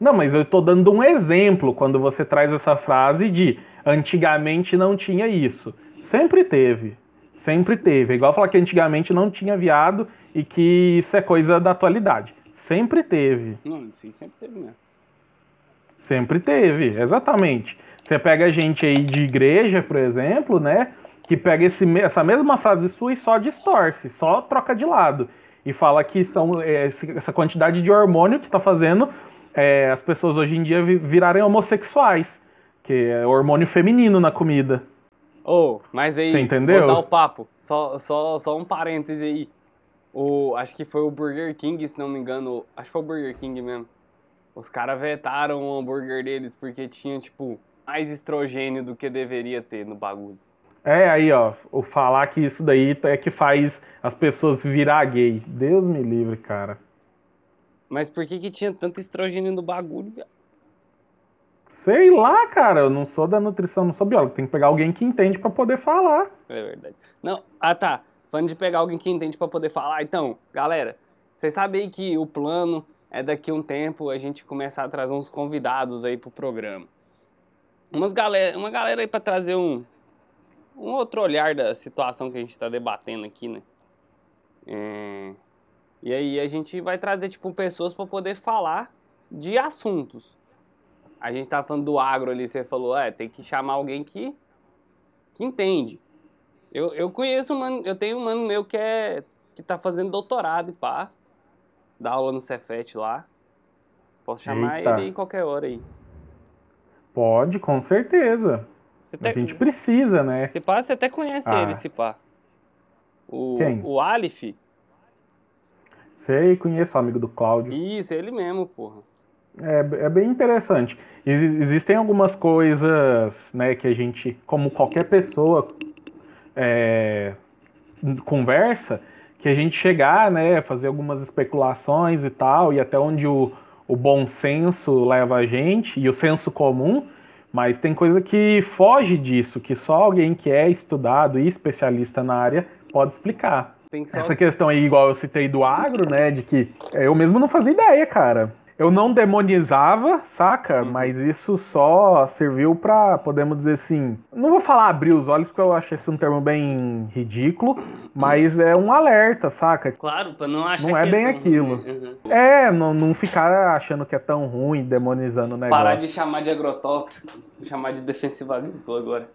Não, mas eu estou dando um exemplo quando você traz essa frase de antigamente não tinha isso. Sempre teve. Sempre teve. É igual falar que antigamente não tinha viado e que isso é coisa da atualidade. Sempre teve. Não, isso sempre teve mesmo. Sempre teve, exatamente. Você pega a gente aí de igreja, por exemplo, né? Que pega esse, essa mesma frase sua e só distorce, só troca de lado. E fala que são é, essa quantidade de hormônio que está fazendo é, as pessoas hoje em dia virarem homossexuais. Que é hormônio feminino na comida. Oh, mas aí, Você entendeu? vou dar o papo. Só, só, só um parêntese aí. O, acho que foi o Burger King, se não me engano. Acho que foi o Burger King mesmo os caras vetaram o hambúrguer deles porque tinha, tipo, mais estrogênio do que deveria ter no bagulho. É, aí, ó, o falar que isso daí é que faz as pessoas virar gay. Deus me livre, cara. Mas por que que tinha tanto estrogênio no bagulho? Sei lá, cara, eu não sou da nutrição, não sou biólogo. Tem que pegar alguém que entende para poder falar. É verdade. Não, ah tá. Falando de pegar alguém que entende para poder falar, então, galera, vocês sabem que o plano é daqui um tempo a gente começar a trazer uns convidados aí pro programa. Umas galera, uma galera aí para trazer um, um outro olhar da situação que a gente está debatendo aqui, né? É, e aí a gente vai trazer, tipo, pessoas para poder falar de assuntos. A gente tá falando do agro ali, você falou, é, tem que chamar alguém que, que entende. Eu, eu conheço, um mano, eu tenho um mano meu que é que tá fazendo doutorado e pá dá aula no Cefet lá. Posso chamar Eita. ele em qualquer hora aí. Pode, com certeza. A gente precisa, né? Se pá, você até conhece ah. ele, se pá. O, Quem? o Alif. Sei, conheço o amigo do Cláudio. Isso, ele mesmo, porra. É, é bem interessante. Existem algumas coisas, né, que a gente, como qualquer pessoa, é, conversa, que a gente chegar, né, fazer algumas especulações e tal, e até onde o, o bom senso leva a gente, e o senso comum, mas tem coisa que foge disso, que só alguém que é estudado e especialista na área pode explicar. Essa questão aí, igual eu citei do agro, né, de que eu mesmo não fazia ideia, cara. Eu não demonizava, saca? Uhum. Mas isso só serviu pra, podemos dizer assim, não vou falar abrir os olhos porque eu acho esse um termo bem ridículo, mas é um alerta, saca? Claro, pra não achar Não é que bem aquilo. ruim. Uhum. É, não, não ficar achando que é tão ruim, demonizando o negócio. Parar de chamar de agrotóxico, chamar de defensivo agrícola agora.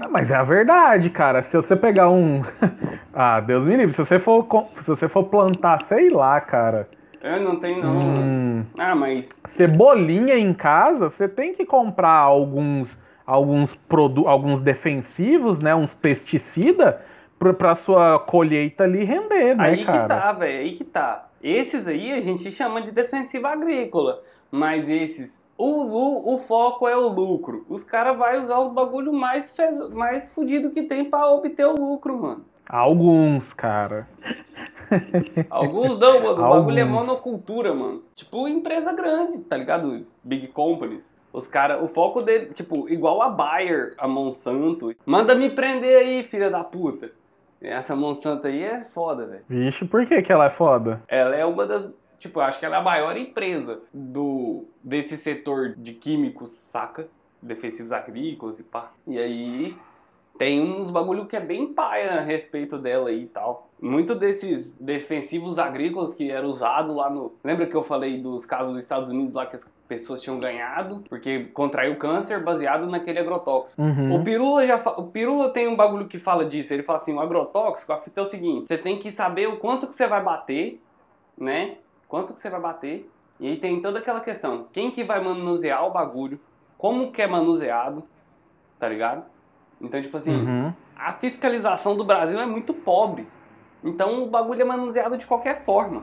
Ah, Mas é a verdade, cara. Se você pegar um. ah, Deus me livre. Se você for, se você for plantar, sei lá, cara. Eu não tenho não. hum, Ah, mas cebolinha em casa, você tem que comprar alguns alguns produ alguns defensivos, né, uns pesticida pra, pra sua colheita ali render, né, aí cara? que tá, velho, aí que tá. Esses aí a gente chama de defensiva agrícola, mas esses o, lu- o foco é o lucro. Os caras vão usar os bagulho mais fez, mais fudido que tem pra obter o lucro, mano. Alguns, cara. Alguns não, mano. O bagulho é monocultura, mano. Tipo, empresa grande, tá ligado? Big companies. Os caras, o foco dele, tipo, igual a Bayer, a Monsanto. Manda me prender aí, filha da puta. Essa Monsanto aí é foda, velho. Vixe, por que que ela é foda? Ela é uma das. Tipo, eu acho que ela é a maior empresa do desse setor de químicos, saca? Defensivos agrícolas e pá. E aí tem uns bagulho que é bem paia a respeito dela aí e tal. Muito desses defensivos agrícolas que era usado lá no. Lembra que eu falei dos casos dos Estados Unidos lá que as pessoas tinham ganhado porque contraiu câncer baseado naquele agrotóxico? Uhum. O Pirula já fa- o Pirula tem um bagulho que fala disso. Ele fala assim, o agrotóxico, a fita é o seguinte, você tem que saber o quanto que você vai bater, né? Quanto que você vai bater. E aí tem toda aquela questão, quem que vai manusear o bagulho, como que é manuseado, tá ligado? Então, tipo assim, Uhum. a fiscalização do Brasil é muito pobre. Então o bagulho é manuseado de qualquer forma.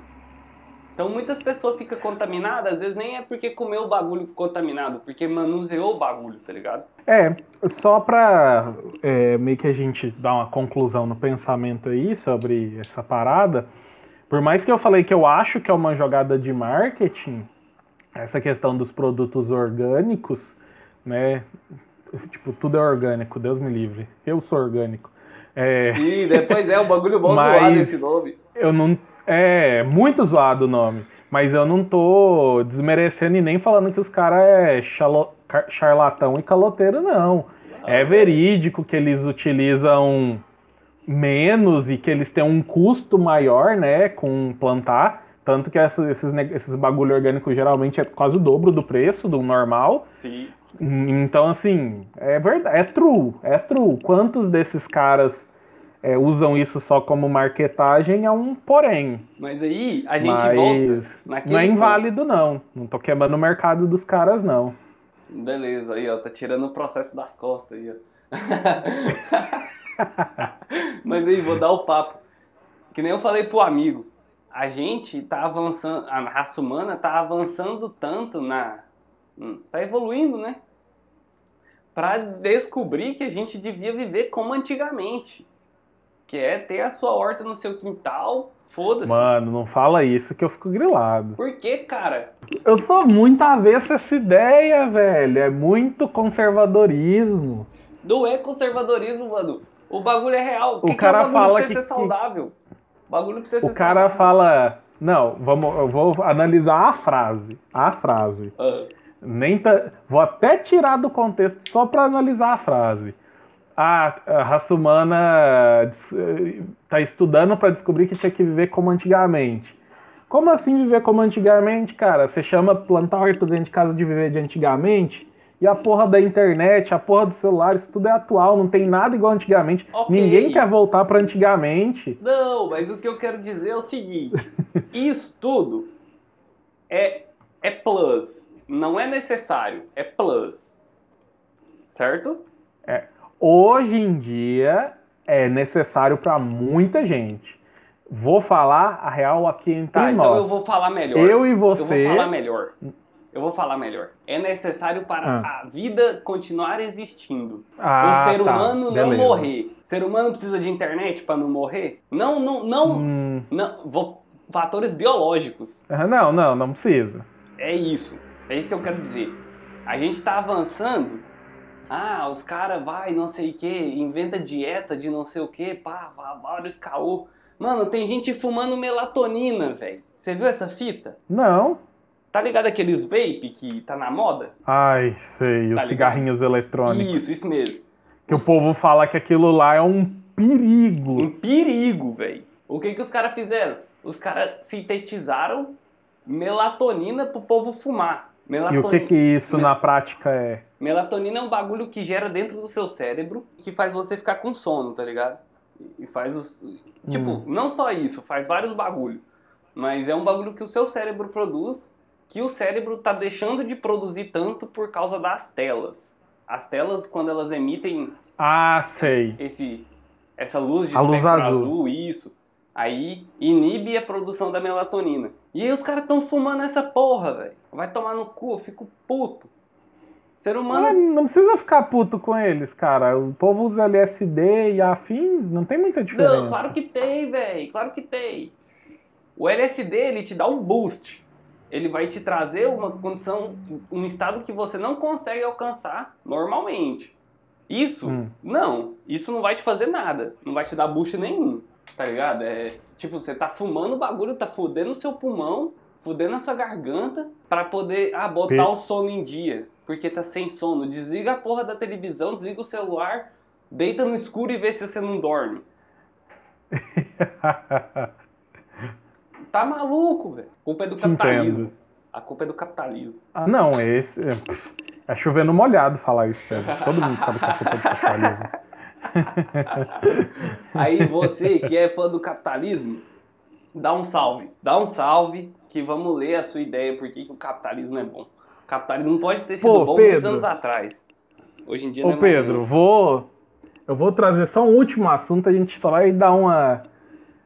Então muitas pessoas ficam contaminadas, às vezes nem é porque comeu o bagulho contaminado, porque manuseou o bagulho, tá ligado? É, só pra é, meio que a gente dar uma conclusão no pensamento aí sobre essa parada, por mais que eu falei que eu acho que é uma jogada de marketing, essa questão dos produtos orgânicos, né? Tipo, tudo é orgânico, Deus me livre. Eu sou orgânico. É, Sim, depois é o bagulho bom Mas- zoado esse nome. eu não. É muito zoado o nome. Mas eu não tô desmerecendo e nem falando que os caras é car- charlatão e caloteiro, não. É verídico que eles utilizam menos e que eles têm um custo maior, né, com plantar. Tanto que esses, ne- esses bagulho orgânico geralmente é quase o dobro do preço do normal. Sim. Então, assim, é verdade, é true, é true. Quantos desses caras é, usam isso só como marketagem é um porém. Mas aí a gente Mas volta naquele não é ponto. inválido, não. Não tô queimando o mercado dos caras, não. Beleza, aí ó, tá tirando o processo das costas aí, ó. Mas aí, vou dar o papo. Que nem eu falei pro amigo. A gente tá avançando, a raça humana tá avançando tanto na. hum, tá evoluindo, né? Pra descobrir que a gente devia viver como antigamente. Que é ter a sua horta no seu quintal, foda-se. Mano, não fala isso que eu fico grilado. Por que, cara? Eu sou muito avesso a essa ideia, velho. É muito conservadorismo. Não é conservadorismo, mano. O bagulho é real. O, que, que cara é o bagulho fala precisa que- ser saudável? O bagulho precisa O ser cara saudável. fala. Não, vamos, eu vou analisar a frase. A frase. Ah, Nem tá- Vou até tirar do contexto só para analisar a frase. Ah, a raça humana está estudando para descobrir que tinha que viver como antigamente. Como assim viver como antigamente, cara? Você chama plantar horta dentro de casa de viver de antigamente? E a porra da internet, a porra do celular, isso tudo é atual, não tem nada igual antigamente. Ok. Ninguém quer voltar para antigamente. Não, mas o que eu quero dizer é o seguinte: isso tudo é, é plus. Não é necessário, é plus. Certo? Hoje em dia é necessário para muita gente. Vou falar a real aqui entre Tá, nós. então eu vou falar melhor. Eu e Eu vou você. falar melhor. Eu vou falar melhor. É necessário para Ah. a vida continuar existindo. Ah, o ser tá, humano não beleza. morrer. O ser humano precisa de internet para não morrer? Não, não, não, Hum, não. vou- fatores biológicos. ah, não, não, não precisa. É isso. É isso que eu quero dizer. A gente tá avançando. Ah, os caras vai, não sei o que, inventa dieta de não sei o que, pá, vários caô. Mano, tem gente fumando melatonina, velho. Você viu essa fita? Não. Tá ligado aqueles vape que tá na moda? Ai, sei, os Tá ligado? cigarrinhos eletrônicos. Isso, isso mesmo. Que o povo fala que aquilo lá é um perigo. Um perigo, velho. O que que os caras fizeram? Os caras sintetizaram melatonina pro povo fumar. E Melatonina, o que que isso na prática é? melatonina é um bagulho que gera dentro do seu cérebro que faz você ficar com sono, tá ligado? E faz os. Tipo, Hum. não só isso, faz vários bagulhos. Mas é um bagulho que o seu cérebro produz, que o cérebro tá deixando de produzir tanto por causa das telas. As telas, quando elas emitem Ah, sei. esse, essa luz de A luz azul. azul. isso, aí inibe a produção da melatonina. E aí os caras tão fumando essa porra, velho. Vai tomar no cu, eu fico puto. Ser humano. não precisa ficar puto com eles, cara. O povo usa LSD e afins, não tem muita diferença. Não, claro que tem, velho. Claro que tem. O LSD, ele te dá um boost. Ele vai te trazer uma condição, um estado que você não consegue alcançar normalmente. Isso, Hum. não. Isso não vai te fazer nada. Não vai te dar boost nenhum. Tá ligado? É tipo, você tá fumando o bagulho, tá fudendo o seu pulmão, fudendo a sua garganta, pra poder, ah, botar o sono em dia. Porque tá sem sono. Desliga a porra da televisão, desliga o celular, deita no escuro e vê se você não dorme. Tá maluco, velho. A culpa é do capitalismo. entendo. A culpa é do capitalismo. Ah, não, esse. É, é chovendo molhado falar isso, Pedro. Todo mundo sabe que é culpa do capitalismo. Aí você que é fã do capitalismo, dá um salve. Dá um salve que vamos ler a sua ideia por que o capitalismo é bom. O capitalismo pode ter sido Pô, bom muitos Pedro. anos atrás. Hoje em dia não Ô é mais Pedro, não. vou. Eu vou trazer só um último assunto, a gente só vai dar uma.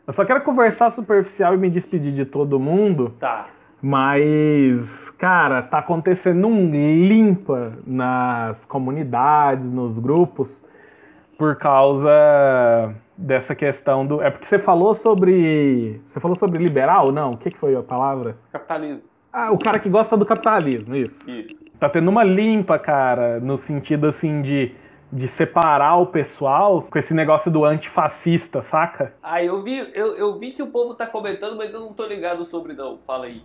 Eu só quero conversar superficial e me despedir de todo mundo, Tá. mas, cara, tá acontecendo um limpa nas comunidades, nos grupos, por causa dessa questão do. É porque você falou sobre. Você falou sobre liberal? Não? O que, que foi a palavra? Capitalismo. Ah, o cara que gosta do capitalismo, isso. Isso. Tá tendo uma limpa, cara, no sentido assim de, de separar o pessoal com esse negócio do antifascista, saca? Ah, eu vi, eu, eu vi que o povo tá comentando, mas eu não tô ligado sobre não. Fala aí.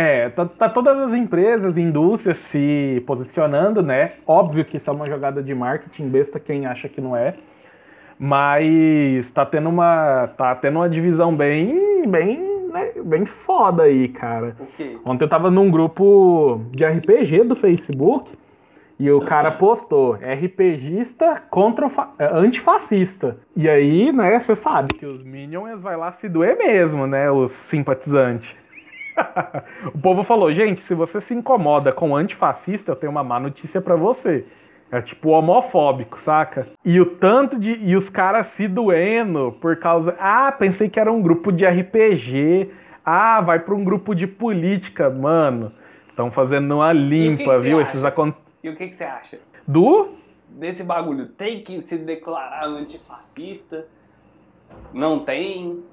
É, tá, tá todas as empresas, indústrias se posicionando, né? Óbvio que isso é uma jogada de marketing besta, quem acha que não é. Mas tá tendo uma, tá tendo uma divisão bem, bem, né, bem foda aí, cara. O quê? Ontem eu tava num grupo de RPG do Facebook e o cara postou RPGista contra antifascista. E aí, né, você sabe que os Minions vai lá se doer mesmo, né, os simpatizantes. o povo falou, gente, se você se incomoda com antifascista, eu tenho uma má notícia pra você. É tipo homofóbico, saca? E o tanto de. E os caras se doendo por causa. Ah, pensei que era um grupo de RPG. Ah, vai pra um grupo de política. Mano, estão fazendo uma limpa, que viu? você Esses acon... E o que, que você acha? Do? Desse bagulho, tem que se declarar antifascista? Não tem?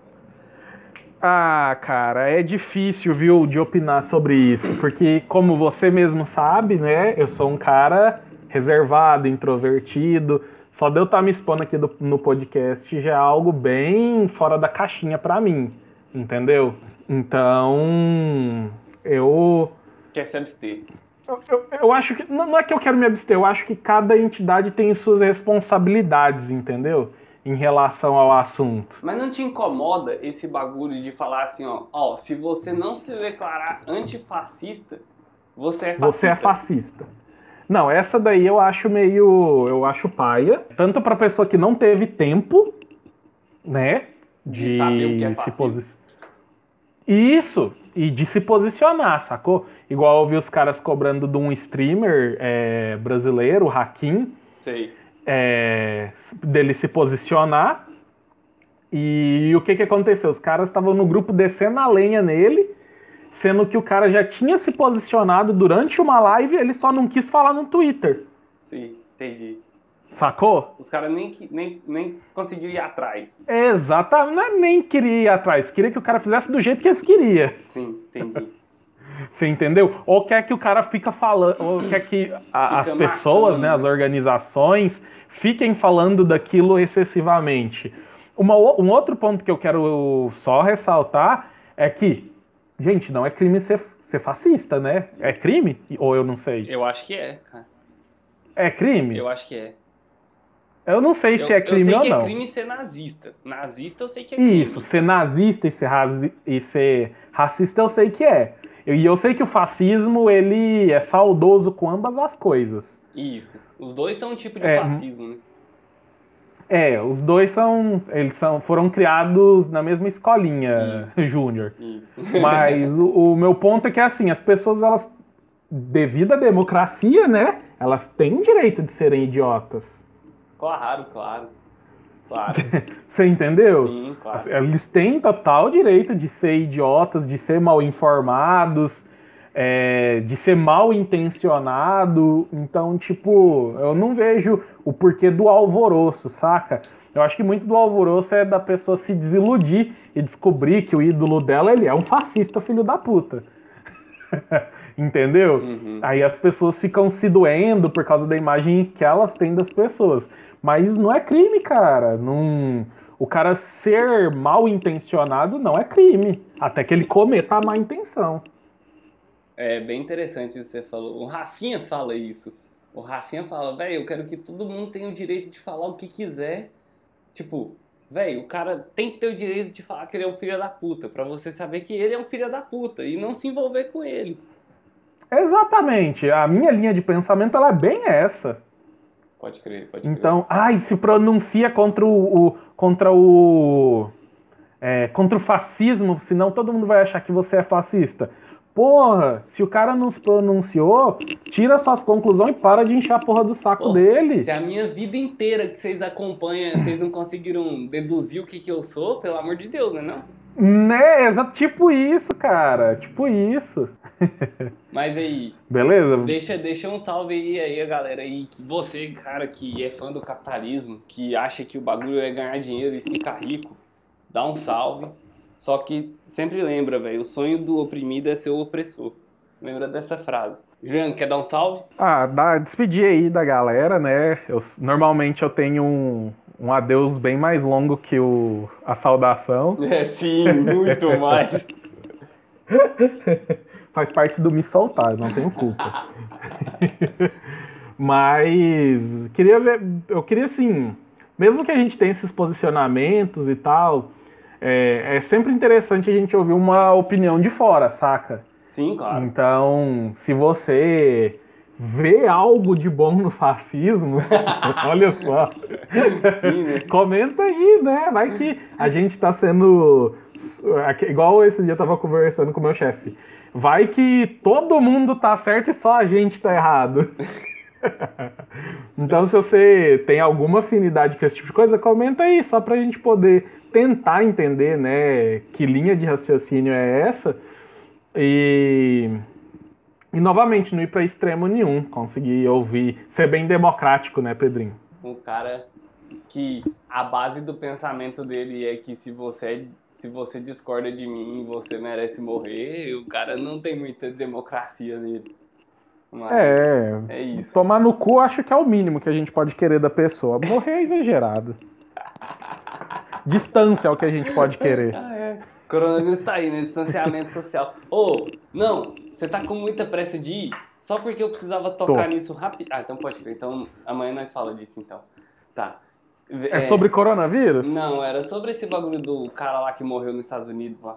Ah, cara, é difícil, viu, de opinar sobre isso, porque como você mesmo sabe, né, eu sou um cara reservado, introvertido. Só de eu estar me expondo aqui do- no podcast já é algo bem fora da caixinha pra mim, entendeu? Então, eu Quer se abster. eu, eu- eu acho que. Não não é que eu quero me abster, eu acho que cada entidade tem suas responsabilidades, entendeu? Em relação ao assunto. Mas não te incomoda esse bagulho de falar assim, ó, ó, se você não se declarar antifascista, você é fascista. Você é fascista. Não, essa daí eu acho meio. Eu acho paia. Tanto pra pessoa que não teve tempo, né? De De, saber o que é se fascista. posicionar. Isso, e de se posicionar, sacou? Igual eu vi os caras cobrando de um streamer é, brasileiro, o Hakim, Sei. É, dele se posicionar. E o que que aconteceu? Os caras estavam no grupo descendo a lenha nele, sendo que o cara já tinha se posicionado durante uma live, ele só não quis falar no Twitter. Sim, entendi. Sacou? Os caras nem, nem, nem conseguiram ir atrás. Exatamente, não é nem queria ir atrás, queria que o cara fizesse do jeito que eles queriam. Sim, entendi. Você entendeu? Ou quer que o cara fica falando, ou quer que a- as pessoas, né, as organizações, fiquem falando daquilo excessivamente. Uma um outro ponto que eu quero só ressaltar é que, gente, não é crime ser ser fascista, né? É crime? Ou eu não sei? Eu acho que é, cara. É crime? Eu acho que é. Eu não sei Eu, se é crime eu ou sei que não. é crime ser nazista. Nazista eu sei que é crime. Isso, ser nazista e ser, razi- e ser racista eu sei que é. E eu sei que o fascismo, ele é saudoso com ambas as coisas. Isso. Os dois são um tipo de É, fascismo, né? É, os dois são, eles são, foram criados na mesma escolinha, Júnior. Isso. Mas o, o meu ponto é que assim, as pessoas elas devido à democracia, né? Elas têm o direito de serem idiotas. Claro, claro. Claro. Você entendeu? Sim, claro. Eles têm total direito de ser idiotas, de ser mal informados, é, de ser mal intencionado. Então, tipo, eu não vejo o porquê do alvoroço, saca? Eu acho que muito do alvoroço é da pessoa se desiludir e descobrir que o ídolo dela ele é um fascista filho da puta. Entendeu? Uhum. Aí as pessoas ficam se doendo por causa da imagem que elas têm das pessoas. Mas não é crime, cara. Não... O cara ser mal intencionado não é crime. Até que ele cometa a má intenção. É bem interessante isso que você falou. O Rafinha fala isso. O Rafinha fala, velho, eu quero que todo mundo tenha o direito de falar o que quiser. Tipo, velho, o cara tem que ter o direito de falar que ele é um filho da puta, pra você saber que ele é um filho da puta e não se envolver com ele. Exatamente. A minha linha de pensamento ela é bem essa. Pode crer, pode crer. Então, ai, se pronuncia contra o, o- contra o é, contra o fascismo, senão todo mundo vai achar que você é fascista. Porra, se o cara não se pronunciou, tira suas conclusões e para de encher a porra do saco Porra, dele. Se a minha vida inteira que vocês acompanham, vocês não conseguiram deduzir o que, que eu sou, pelo amor de Deus, né não? Né, exato, tipo isso, cara. Tipo isso. Mas aí, Beleza? Deixa, deixa um salve aí, aí a galera aí, que você, cara, que é fã do capitalismo, que acha que o bagulho é ganhar dinheiro e ficar rico, dá um salve. Só que sempre lembra, velho, o sonho do oprimido é ser o opressor. Lembra dessa frase. Juliano, quer dar um salve? Ah, dá, despedir aí da galera, né? Eu, normalmente eu tenho um, um adeus bem mais longo que o, a saudação. É, sim, muito mais. Faz parte do me soltar, não tenho culpa. Mas queria ver, eu queria assim, mesmo que a gente tenha esses posicionamentos e tal, é, é sempre interessante a gente ouvir uma opinião de fora, saca? Sim, claro. Então, se você vê algo de bom no fascismo, olha só, Sim, né? comenta aí, né? Vai que a gente tá sendo. Igual esse dia eu tava conversando com o meu chefe. Vai que todo mundo tá certo e só a gente tá errado. então, se você tem alguma afinidade com esse tipo de coisa, comenta aí, só pra gente poder tentar entender, né, que linha de raciocínio é essa. E, e novamente, não ir para extremo nenhum. Conseguir ouvir, ser bem democrático, né, Pedrinho? Um cara que a base do pensamento dele é que se você, se você discorda de mim, você merece morrer, o cara não tem muita democracia nele. Mas É, é isso. tomar no cu acho que é o mínimo que a gente pode querer da pessoa. Morrer é exagerado. Distância é o que a gente pode querer. Ah, é. Coronavírus tá aí, né? Distanciamento social. Ô, não, você tá com muita pressa de ir? Só porque eu precisava tocar Tô. nisso rápido. Ah, então pode crer. Então amanhã nós fala disso, então. Tá. É sobre coronavírus? Não, era sobre esse bagulho do cara lá que morreu nos Estados Unidos lá.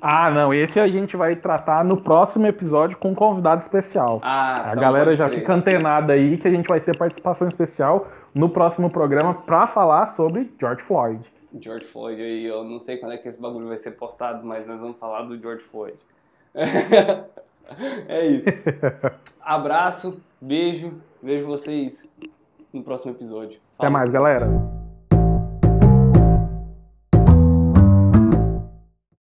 Ah, não. Esse a gente vai tratar no próximo episódio com um convidado especial. Ah, A então galera já crer. fica antenada aí que a gente vai ter participação especial no próximo programa para falar sobre George Floyd. George Floyd aí, eu não sei quando é que esse bagulho vai ser postado, mas nós vamos falar do George Floyd. é isso. Abraço, beijo, vejo vocês no próximo episódio. Até Falou. mais, galera.